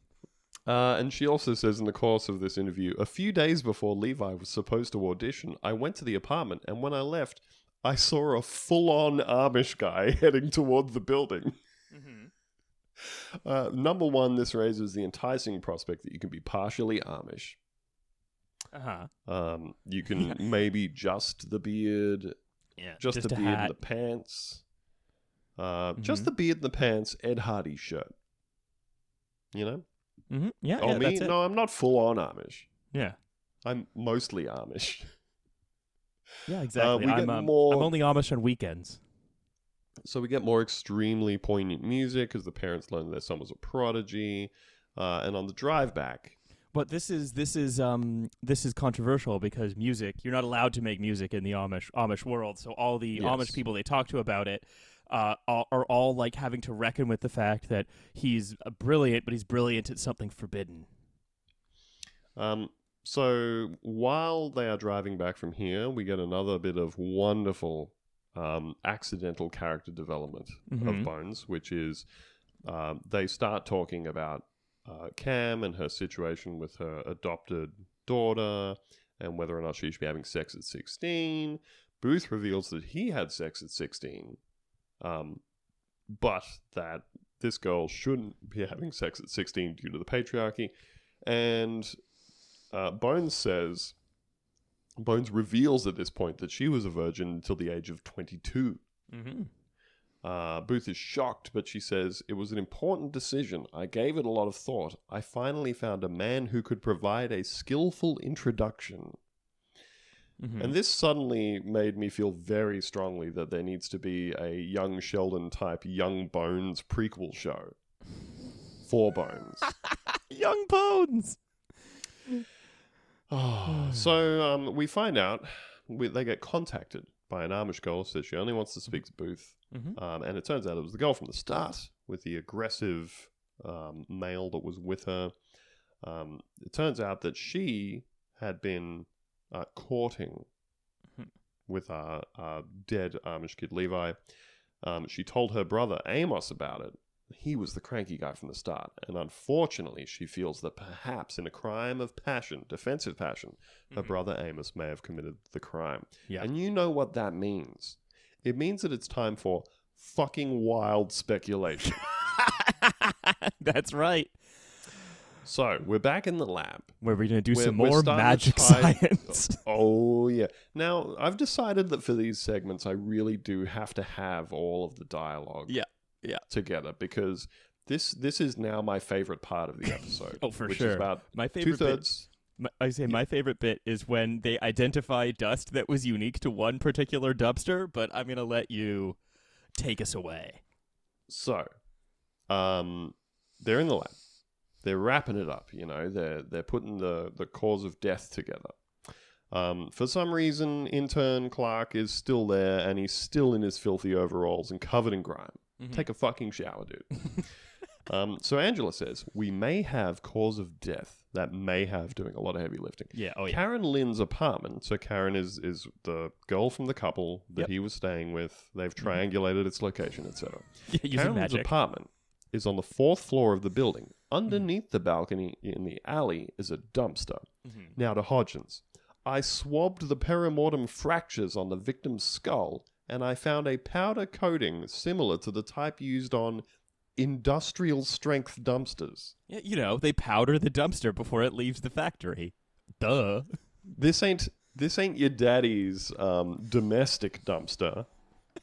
[SPEAKER 2] Uh, and she also says in the course of this interview, a few days before Levi was supposed to audition, I went to the apartment, and when I left, I saw a full-on Amish guy heading toward the building. Uh, number one, this raises the enticing prospect that you can be partially Amish.
[SPEAKER 3] Uh huh.
[SPEAKER 2] Um, you can maybe just the beard,
[SPEAKER 3] Yeah.
[SPEAKER 2] just, the beard
[SPEAKER 3] hat.
[SPEAKER 2] and the pants, uh, just
[SPEAKER 3] Mhm.
[SPEAKER 2] the beard and the pants, Ed Hardy shirt. You know?
[SPEAKER 3] Mm-hmm. Yeah.
[SPEAKER 2] oh,
[SPEAKER 3] yeah,
[SPEAKER 2] me? No, I'm not full-on Amish.
[SPEAKER 3] Yeah.
[SPEAKER 2] I'm mostly Amish.
[SPEAKER 3] Yeah. Exactly.
[SPEAKER 2] we
[SPEAKER 3] I'm,
[SPEAKER 2] get
[SPEAKER 3] um,
[SPEAKER 2] more-
[SPEAKER 3] I'm only Amish on weekends.
[SPEAKER 2] So we get more extremely poignant music because the parents learn their son was a prodigy. Uh, and on the drive back,
[SPEAKER 3] But this is this is um this is controversial because music you're not allowed to make music in the Amish Amish world. So all the
[SPEAKER 2] Yes.
[SPEAKER 3] Amish people they talk to about it uh, are, all like having to reckon with the fact that he's uh, brilliant, but he's brilliant at something forbidden.
[SPEAKER 2] um, so while they are driving back from here, we get another bit of wonderful um, accidental character development
[SPEAKER 3] Mhm.
[SPEAKER 2] of Bones, which is um, they start talking about uh, Cam and her situation with her adopted daughter and whether or not she should be having sex at 16. Booth reveals that he had sex at 16, um, but that this girl shouldn't be having sex at 16 due to the patriarchy. And uh, Bones says, Bones reveals at this point that she was a virgin until the age of 22.
[SPEAKER 3] Mm-hmm.
[SPEAKER 2] Uh, Booth is shocked, but she says, It was an important decision. I gave it a lot of thought. I finally found a man who could provide a skillful introduction.
[SPEAKER 3] Mm-hmm.
[SPEAKER 2] And this suddenly made me feel very strongly that there needs to be a young Sheldon type Young Bones prequel show for Bones.
[SPEAKER 3] Young Bones.
[SPEAKER 2] Oh, so um, we find out we, they get contacted by an Amish girl who says she only wants to speak to Booth.
[SPEAKER 3] Mhm.
[SPEAKER 2] Um, and it turns out it was the girl from the start with the aggressive um, male that was with her. Um, it turns out that she had been uh, courting
[SPEAKER 3] Mhm.
[SPEAKER 2] with our, our dead Amish kid Levi. Um, she told her brother Amos about it. He was the cranky guy from the start. And unfortunately, she feels that perhaps in a crime of passion, defensive passion, her
[SPEAKER 3] Mhm.
[SPEAKER 2] brother Amos may have committed the crime.
[SPEAKER 3] Yeah.
[SPEAKER 2] And you know what that means. It means that it's time for fucking wild speculation.
[SPEAKER 3] That's right.
[SPEAKER 2] so we're back in the lab.
[SPEAKER 3] Where we're gonna do
[SPEAKER 2] We're-
[SPEAKER 3] some more magic
[SPEAKER 2] tie-
[SPEAKER 3] science.
[SPEAKER 2] Oh yeah. Now I've decided that for these segments, I really do have to have all of the dialogue.
[SPEAKER 3] Yeah, yeah.
[SPEAKER 2] Together because this this is now my favorite part of the episode.
[SPEAKER 3] Oh, for
[SPEAKER 2] which
[SPEAKER 3] sure.
[SPEAKER 2] Is about
[SPEAKER 3] My favorite bit
[SPEAKER 2] thirds.
[SPEAKER 3] I say my favorite bit is when they identify dust that was unique to one particular dumpster, but I'm gonna let you take us away.
[SPEAKER 2] So, um, they're in the lab. They're wrapping it up. You know, they're they're putting the the cause of death together. Um, for some reason, intern Clark is still there, and he's still in his filthy overalls and covered in grime.
[SPEAKER 3] Hmm.
[SPEAKER 2] Take a fucking shower, dude. um, so Angela says we may have cause of death that may have doing a lot of heavy lifting.
[SPEAKER 3] Yeah. Oh yeah.
[SPEAKER 2] Karen Lynn's apartment. So Karen is is the girl from the couple that
[SPEAKER 3] Yep. Mm-hmm.
[SPEAKER 2] he was staying with. They've triangulated its location, etc.
[SPEAKER 3] Karen
[SPEAKER 2] Lynn's
[SPEAKER 3] magic.
[SPEAKER 2] apartment is on the fourth floor of the building. Underneath the balcony in the alley is a dumpster.
[SPEAKER 3] Mhm.
[SPEAKER 2] Now to Hodgins. I swabbed the perimortem fractures on the victim's skull and I found a powder coating similar to the type used on industrial strength dumpsters.
[SPEAKER 3] Yeah, you know, they powder the dumpster before it leaves the factory. Duh.
[SPEAKER 2] This ain't this ain't your daddy's um, domestic dumpster.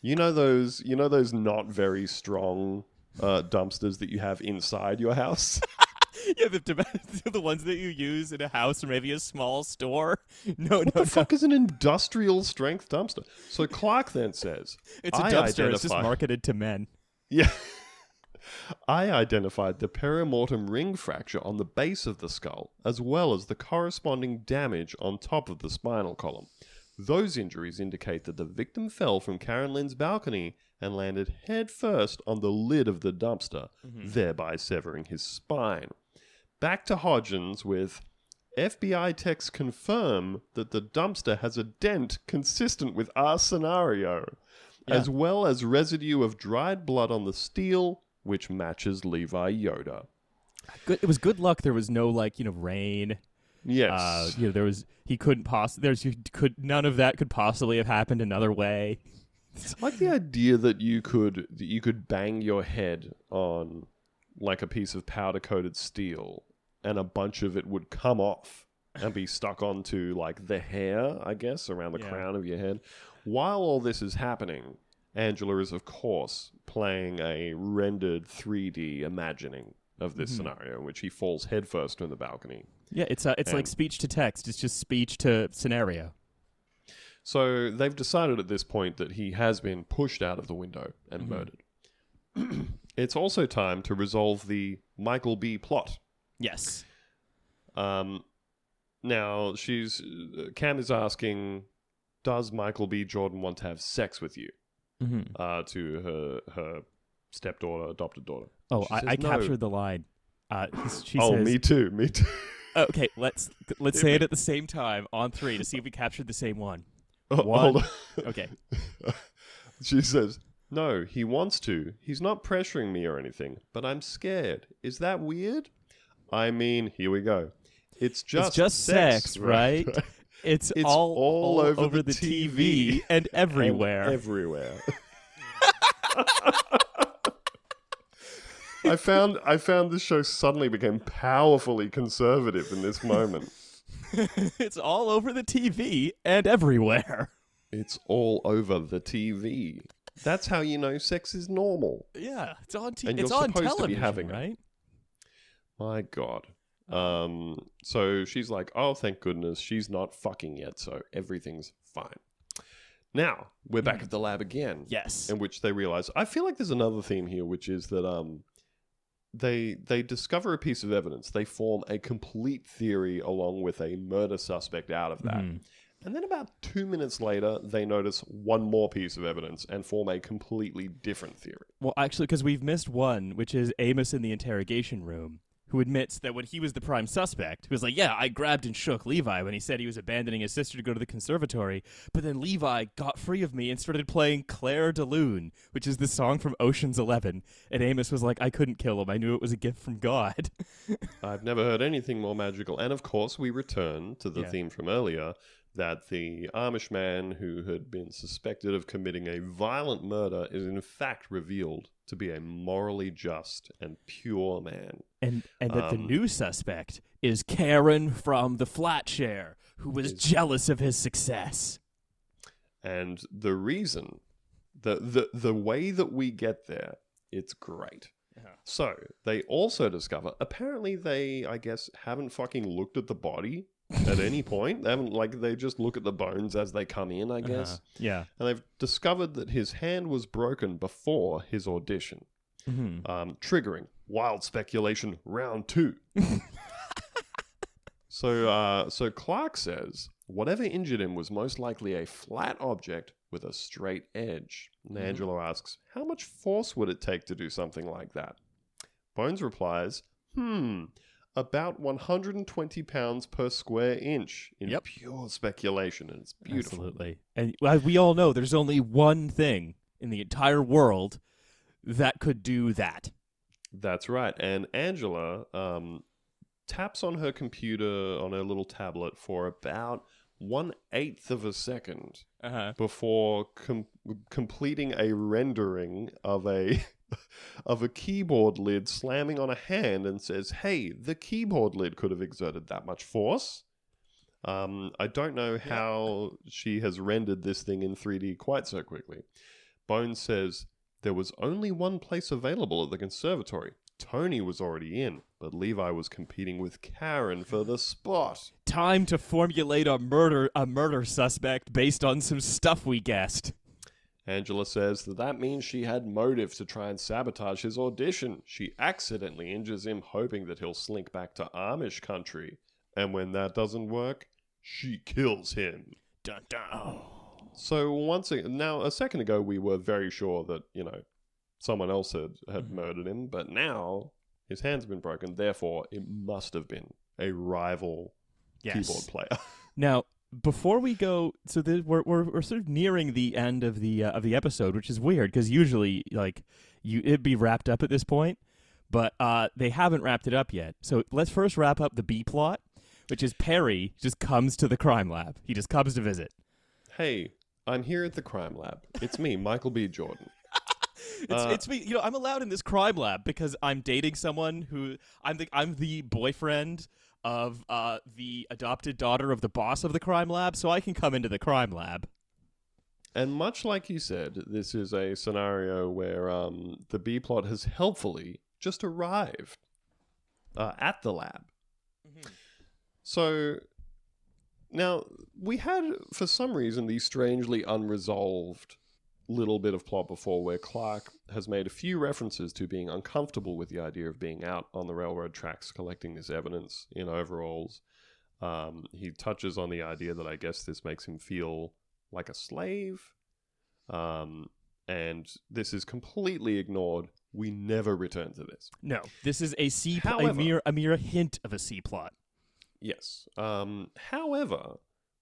[SPEAKER 2] You know those you know those not very strong uh, dumpsters that you have inside your house.
[SPEAKER 3] yeah, the, the ones that you use in a house or maybe a small store. No,
[SPEAKER 2] What
[SPEAKER 3] no,
[SPEAKER 2] the fuck is an industrial strength dumpster? So Clark then says,
[SPEAKER 3] It's a
[SPEAKER 2] I
[SPEAKER 3] dumpster. It's just marketed to men.
[SPEAKER 2] Yeah. I identified the perimortem ring fracture on the base of the skull, as well as the corresponding damage on top of the spinal column. Those injuries indicate that the victim fell from Karen Lynn's balcony and landed head first on the lid of the dumpster, mm-hmm. thereby severing his spine. Back to Hodgins with FBI techs confirm that the dumpster has a dent consistent with our scenario, as well as residue of dried blood on the steel, which matches Levi Yoder.
[SPEAKER 3] Good. It was good luck. There was no like you know rain.
[SPEAKER 2] Yes.
[SPEAKER 3] Uh, you know there was he couldn't poss. There's you could none of that could possibly have happened another way.
[SPEAKER 2] I like the idea that you could that you could bang your head on like a piece of powder coated steel and a bunch of it would come off and be stuck onto like the hair, I guess, around the
[SPEAKER 3] Yeah.
[SPEAKER 2] crown of your head. While all this is happening, Angela is of course playing a rendered 3D imagining of this scenario in which he falls headfirst from the balcony.
[SPEAKER 3] Yeah, it's uh, it's like speech to text. It's just speech to scenario.
[SPEAKER 2] So they've decided at this point that he has been pushed out of the window and
[SPEAKER 3] Mm-hmm.
[SPEAKER 2] murdered. it's also time to resolve the Michael B plot.
[SPEAKER 3] Yes.
[SPEAKER 2] Um, now she's uh, Cam is asking, does Michael B Jordan want to have sex with you?
[SPEAKER 3] hmm
[SPEAKER 2] Uh, to her her stepdaughter, adopted daughter.
[SPEAKER 3] Oh,
[SPEAKER 2] She
[SPEAKER 3] I,
[SPEAKER 2] no.
[SPEAKER 3] captured the line. Uh, she
[SPEAKER 2] oh,
[SPEAKER 3] says,
[SPEAKER 2] me too, me too.
[SPEAKER 3] Okay, let's let's say it at the same time on three to see if we captured the same one.
[SPEAKER 2] Oh,
[SPEAKER 3] One.
[SPEAKER 2] hold on.
[SPEAKER 3] Okay.
[SPEAKER 2] she says, No, he wants to. He's not pressuring me or anything, but I'm scared. Is that weird? I mean, here we go. It's just
[SPEAKER 3] it's just sex, right? It's,
[SPEAKER 2] It's
[SPEAKER 3] all,
[SPEAKER 2] all over
[SPEAKER 3] over
[SPEAKER 2] the TV.
[SPEAKER 3] TV and everywhere.
[SPEAKER 2] And everywhere. I found I found this show suddenly became powerfully conservative in this moment.
[SPEAKER 3] it's all over the TV and everywhere.
[SPEAKER 2] It's all over the TV. That's how you know sex is normal.
[SPEAKER 3] Yeah, it's on TV. It's on
[SPEAKER 2] supposed to be
[SPEAKER 3] television,
[SPEAKER 2] having
[SPEAKER 3] right?
[SPEAKER 2] My God. Um. So she's like, "Oh, thank goodness, she's not fucking yet, so everything's fine." Now we're back at the lab again.
[SPEAKER 3] Yes.
[SPEAKER 2] in which they realize I feel like there's another theme here, which is that um they they discover a piece of evidence, they form a complete theory along with a murder suspect out of that.
[SPEAKER 3] Mhm.
[SPEAKER 2] And then about two minutes later, they notice one more piece of evidence and form a completely different theory.
[SPEAKER 3] Well, actually, because we've missed one, which is Amos in the interrogation room, who admits that when he was the prime suspect, he was like, "Yeah, I grabbed and shook Levi when he said he was abandoning his sister to go to the conservatory, but then Levi got free of me and started playing Clair de Lune, which is the song from Ocean's Eleven." And Amos was like, "I couldn't kill him. I knew it was a gift from God."
[SPEAKER 2] I've never heard anything more magical. And of course, we return to the
[SPEAKER 3] Yeah.
[SPEAKER 2] theme from earlier that the Amish man who had been suspected of committing a violent murder is in fact revealed to be a morally just and pure man.
[SPEAKER 3] and and that the
[SPEAKER 2] Um,
[SPEAKER 3] new suspect is Karen from the Flatshare, who was
[SPEAKER 2] Is-
[SPEAKER 3] jealous of his success.
[SPEAKER 2] And the reason, the, the, the way that we get there, it's great. So they also discover, apparently they, I guess, haven't fucking looked at the body at any point. They haven't, like, they just look at the bones as they come in, I guess.
[SPEAKER 3] Uh-huh. Yeah.
[SPEAKER 2] And they've discovered that his hand was broken before his audition,
[SPEAKER 3] Mhm.
[SPEAKER 2] um, triggering wild speculation round two. so, uh, so Clark says whatever injured him was most likely a flat object with a straight edge. And
[SPEAKER 3] Mhm.
[SPEAKER 2] Angela asks, "How much force would it take to do something like that?" Bones replies, "Hmm." About 120 pounds per square inch in
[SPEAKER 3] Yep.
[SPEAKER 2] pure speculation, and it's beautiful.
[SPEAKER 3] Absolutely. And we all know, there's only one thing in the entire world that could do that.
[SPEAKER 2] That's right. And Angela um, taps on her computer on her little tablet for about one eighth of a second
[SPEAKER 3] Uh-huh.
[SPEAKER 2] before com- completing a rendering of a of a keyboard lid slamming on a hand and says, Hey, the keyboard lid could have exerted that much force. Um, I don't know how she has rendered this thing in 3D quite so quickly. Bones says, There was only one place available at the conservatory. Tony was already in, but Levi was competing with Karen for the spot.
[SPEAKER 3] Time to formulate a murder a murder suspect based on some stuff we guessed.
[SPEAKER 2] Angela says that that means she had motive to try and sabotage his audition. She accidentally injures him, hoping that he'll slink back to Amish country. And when that doesn't work, she kills him.
[SPEAKER 3] Dun dun.
[SPEAKER 2] So once again, now a second ago we were very sure that you know someone else had had mm-hmm. murdered him, but now his hand's been broken. Therefore, it must have been a rival
[SPEAKER 3] Yes.
[SPEAKER 2] keyboard player.
[SPEAKER 3] Now, before we go, so the, we're, we're we're sort of nearing the end of the uh, of the episode, which is weird because usually like you it'd be wrapped up at this point, but uh, they haven't wrapped it up yet. So let's first wrap up the B plot, which is Perry just comes to the crime lab. He just comes to visit.
[SPEAKER 2] hey, I'm here at the crime lab. It's me, Michael B. Jordan.
[SPEAKER 3] It's,
[SPEAKER 2] Uh,
[SPEAKER 3] it's me. You know, I'm allowed in this crime lab because I'm dating someone who I'm the I'm the boyfriend of uh, the adopted daughter of the boss of the crime lab, so I can come into the crime lab.
[SPEAKER 2] And much like you said, this is a scenario where um, the B plot has helpfully just arrived uh, at the lab. So now we had, for some reason, the strangely unresolved little bit of plot before where Clark has made a few references to being uncomfortable with the idea of being out on the railroad tracks collecting this evidence in overalls. Um, he touches on the idea that I guess this makes him feel like a slave. Um, and this is completely ignored. We never return to this.
[SPEAKER 3] No, this is a C pl- a mere a mere hint of a C plot.
[SPEAKER 2] Yes. Um, however,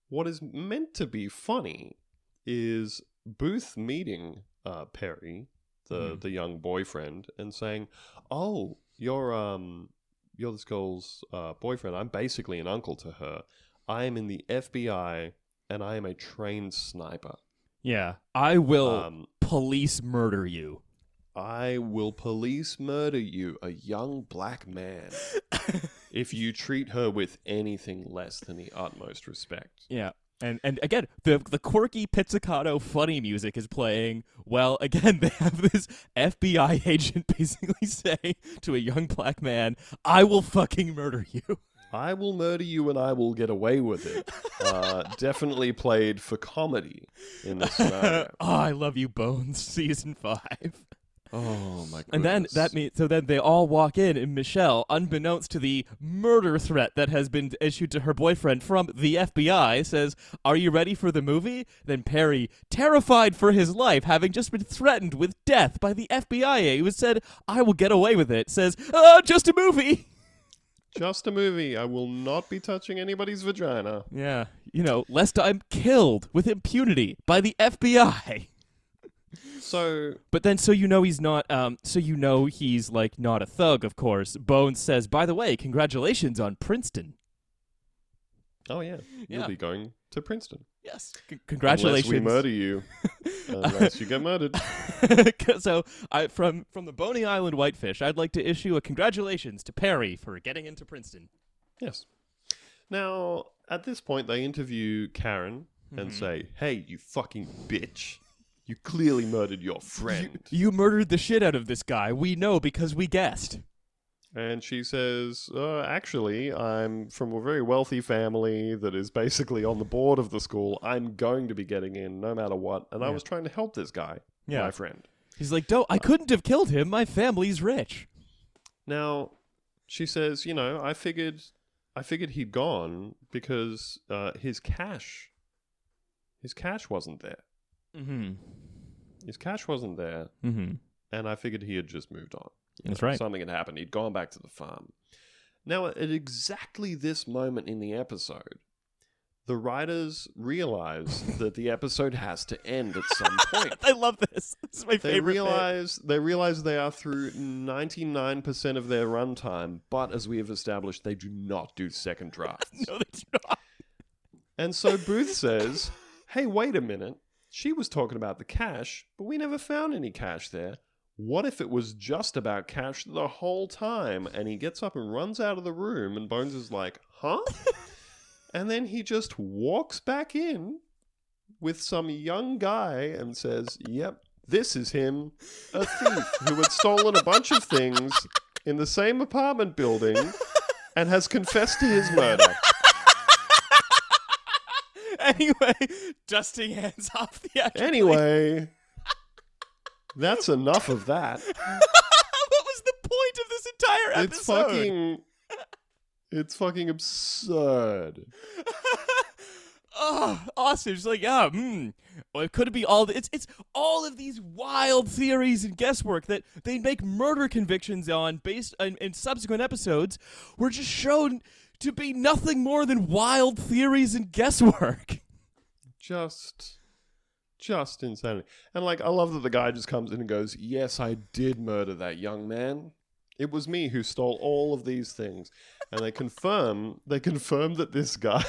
[SPEAKER 2] what is meant to be funny is Booth meeting uh, Perry, the
[SPEAKER 3] Mhm.
[SPEAKER 2] the young boyfriend, and saying, "Oh, you're um, you're this girl's uh, boyfriend. I'm basically an uncle to her. I am in the FBI, and I am a trained sniper.
[SPEAKER 3] Yeah, I will
[SPEAKER 2] Um,
[SPEAKER 3] police murder you.
[SPEAKER 2] I will police murder you, a young black man, if you treat her with anything less than the utmost respect."
[SPEAKER 3] Yeah. And and again, the the quirky pizzicato funny music is playing. Well, again, they have this FBI agent basically saying to a young black man, "I will fucking murder you."
[SPEAKER 2] I will murder you and I will get away with it. Uh, definitely played for comedy in this scenario.
[SPEAKER 3] oh, I love you, Bones. Season five.
[SPEAKER 2] Oh my god!
[SPEAKER 3] And then that means so then they all walk in, and Michelle, unbeknownst to the murder threat that has been issued to her boyfriend from the FBI, says, "Are you ready for the movie?" Then Perry, terrified for his life, having just been threatened with death by the FBI, who said, "I will get away with it," says, "Uh, just a movie."
[SPEAKER 2] just a movie. I will not be touching anybody's vagina.
[SPEAKER 3] Yeah, you know, lest I'm killed with impunity by the FBI.
[SPEAKER 2] So
[SPEAKER 3] But then, so you know he's not. Um, so you know he's like not a thug. Of course, Bones says, "By the way, congratulations on Princeton."
[SPEAKER 2] Oh yeah, you'll
[SPEAKER 3] Yeah.
[SPEAKER 2] be going to Princeton.
[SPEAKER 3] Yes, C- congratulations.
[SPEAKER 2] Unless we murder you, unless you get murdered.
[SPEAKER 3] so, I from from the Boney Island Whitefish, I'd like to issue a congratulations to Perry for getting into Princeton.
[SPEAKER 2] Yes. Now at this point, they interview Karen
[SPEAKER 3] Mm-hmm.
[SPEAKER 2] and say, "Hey, you fucking bitch! You clearly murdered your friend."
[SPEAKER 3] You murdered the shit out of this guy. We know because we guessed.
[SPEAKER 2] And she says, uh, actually, I'm from a very wealthy family that is basically on the board of the school. I'm going to be getting in no matter what. And I
[SPEAKER 3] Yeah.
[SPEAKER 2] was trying to help this guy,
[SPEAKER 3] Yeah.
[SPEAKER 2] my friend.
[SPEAKER 3] He's like, "No, I couldn't have killed him. My family's rich."
[SPEAKER 2] Now, she says, you know, I figured, I figured he'd gone because uh, his cash, his cash wasn't there.
[SPEAKER 3] Mm-hmm.
[SPEAKER 2] His cash wasn't there,
[SPEAKER 3] Mm-hmm.
[SPEAKER 2] and I figured he had just moved on. You
[SPEAKER 3] That's
[SPEAKER 2] know,
[SPEAKER 3] right.
[SPEAKER 2] Something had happened. He'd gone back to the farm. Now, at exactly this moment in the episode, the writers realize that the episode has to end at some point.
[SPEAKER 3] I love this. This is my
[SPEAKER 2] They
[SPEAKER 3] favorite.
[SPEAKER 2] realize they realize they are through 99% of their runtime, but as we have established, they do not do second drafts.
[SPEAKER 3] No, they do not.
[SPEAKER 2] And so Booth says, "Hey, wait a minute. She was talking about the cash, but we never found any cash there. what if it was just about cash the whole time? And he gets up and runs out of the room, and Bones is like, huh? and then he just walks back in with some young guy and says, yep, this is him, a thief who had stolen a bunch of things in the same apartment building and has confessed to his murder.
[SPEAKER 3] anyway, dusting hands off the actual.
[SPEAKER 2] Anyway, that's enough of that.
[SPEAKER 3] what was the point of this entire episode?
[SPEAKER 2] It's fucking. It's fucking absurd.
[SPEAKER 3] oh, awesome! It's like, yeah, hmm. Well, it could be all. The, it's it's all of these wild theories and guesswork that they make murder convictions on based on, in subsequent episodes were just shown to be nothing more than wild theories and guesswork.
[SPEAKER 2] Just. Just insanity. And like, I love that the guy just comes in and goes, Yes, I did murder that young man. It was me who stole all of these things. And they confirm, they confirm that this guy,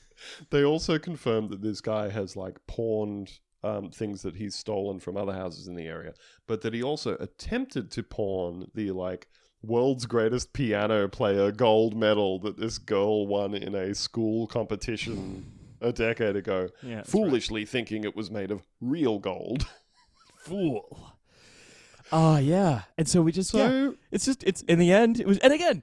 [SPEAKER 2] they also confirm that this guy has like pawned um, things that he's stolen from other houses in the area, but that he also attempted to pawn the like world's greatest piano player gold medal that this girl won in a school competition a decade ago,
[SPEAKER 3] Yeah,
[SPEAKER 2] foolishly thinking it was made of real gold.
[SPEAKER 3] Fool. Oh yeah, and so we just yeah. It's just it's in the end it was and again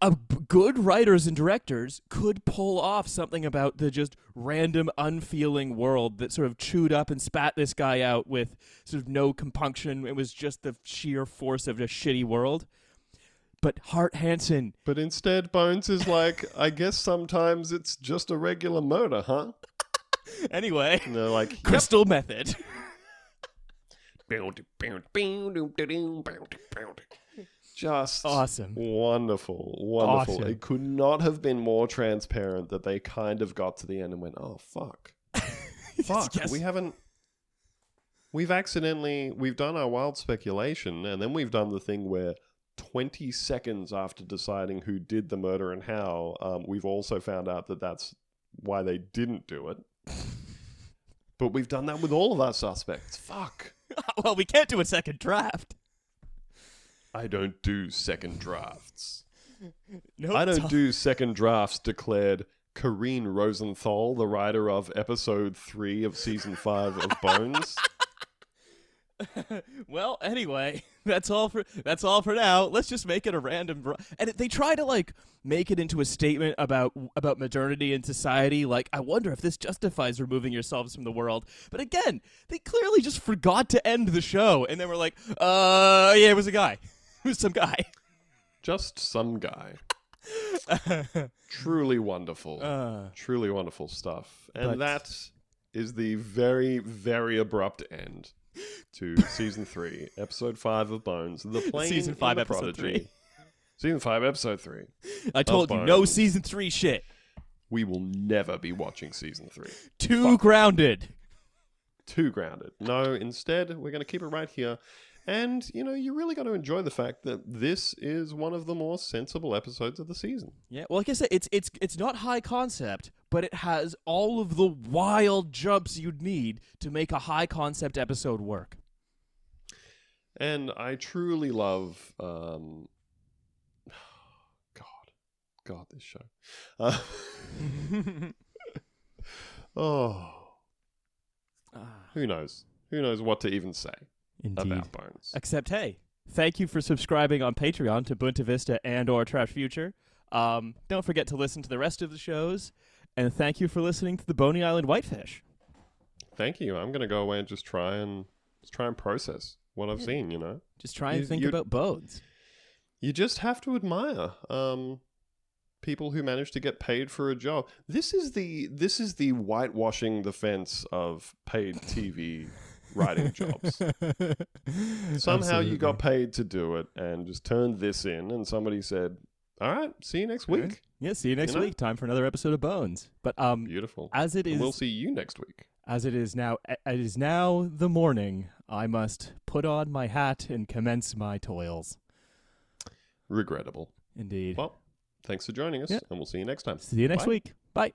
[SPEAKER 3] uh, good writers and directors could pull off something about the just random unfeeling world that sort of chewed up and spat this guy out with sort of no compunction it was just the sheer force of a shitty world but Hart Hanson
[SPEAKER 2] But instead, Bones is like, I guess sometimes it's just a regular murder, huh?
[SPEAKER 3] anyway
[SPEAKER 2] And they're like,
[SPEAKER 3] crystal method
[SPEAKER 2] just
[SPEAKER 3] awesome
[SPEAKER 2] wonderful, wonderful.
[SPEAKER 3] Awesome.
[SPEAKER 2] It could not have been more transparent that they kind of got to the end and went, oh, fuck. Fuck,
[SPEAKER 3] Yes.
[SPEAKER 2] we haven't. We've accidentally we've done our wild speculation, and then we've done the thing where twenty seconds after deciding who did the murder and how, um, we've also found out that that's why they didn't do it. But we've done that with all of our suspects. Fuck.
[SPEAKER 3] well we can't do a second draft
[SPEAKER 2] I don't do second drafts.
[SPEAKER 3] no
[SPEAKER 2] I don't do second drafts declared Karine Rosenthal, the writer of episode three of season five of Bones.
[SPEAKER 3] well, anyway, that's all for that's all for now. Let's just make it a random. Bro- and they try to like make it into a statement about about modernity and society. Like, I wonder if this justifies removing yourselves from the world. But again, they clearly just forgot to end the show, and then we're like, uh, yeah, it was a guy, it was some guy.
[SPEAKER 2] Just some guy. Truly wonderful.
[SPEAKER 3] Uh,
[SPEAKER 2] Truly wonderful stuff. And
[SPEAKER 3] But-
[SPEAKER 2] that is the very, very abrupt end to season three, episode five of Bones. The Plain
[SPEAKER 3] Season five,
[SPEAKER 2] the
[SPEAKER 3] episode
[SPEAKER 2] prodigy.
[SPEAKER 3] three.
[SPEAKER 2] Season five, episode three.
[SPEAKER 3] I told you, no
[SPEAKER 2] Bones.
[SPEAKER 3] season three shit.
[SPEAKER 2] We will never be watching season three.
[SPEAKER 3] Too grounded.
[SPEAKER 2] too grounded. No, instead, we're going to keep it right here. And, you know, you really got to enjoy the fact that this is one of the more sensible episodes of the season.
[SPEAKER 3] Yeah, well, like I said, it's it's it's not high concept, but it has all of the wild jumps you'd need to make a high concept episode work.
[SPEAKER 2] And I truly love. Um, God. God, this show. Uh, oh, who knows? Who knows what to even say
[SPEAKER 3] Indeed.
[SPEAKER 2] about Bones?
[SPEAKER 3] Except, hey, thank you for subscribing on Patreon to Bunta Vista and or Trash Future. Um, don't forget to listen to the rest of the shows, and thank you for listening to the Boney Island Whitefish.
[SPEAKER 2] Thank you. I'm going to go away and just try and just try and process what I've seen. You know.
[SPEAKER 3] Just try and
[SPEAKER 2] You-
[SPEAKER 3] think about bones.
[SPEAKER 2] you just have to admire um, people who manage to get paid for a job. This is the this is the whitewashing the fence of paid TV writing jobs. Somehow you got paid to do it and just turned this in, and somebody said, "All right, see you next week."
[SPEAKER 3] Yeah, see you next
[SPEAKER 2] You know?
[SPEAKER 3] week. Time for another episode of Bones. But um,
[SPEAKER 2] Beautiful.
[SPEAKER 3] as it
[SPEAKER 2] And we'll see you next week.
[SPEAKER 3] As it is now, it is now the morning. I must put on my hat and commence my toils.
[SPEAKER 2] Regrettable.
[SPEAKER 3] Indeed.
[SPEAKER 2] Well, thanks for joining us,
[SPEAKER 3] Yeah.
[SPEAKER 2] and we'll see you next time.
[SPEAKER 3] See you next
[SPEAKER 2] Bye.
[SPEAKER 3] week. Bye.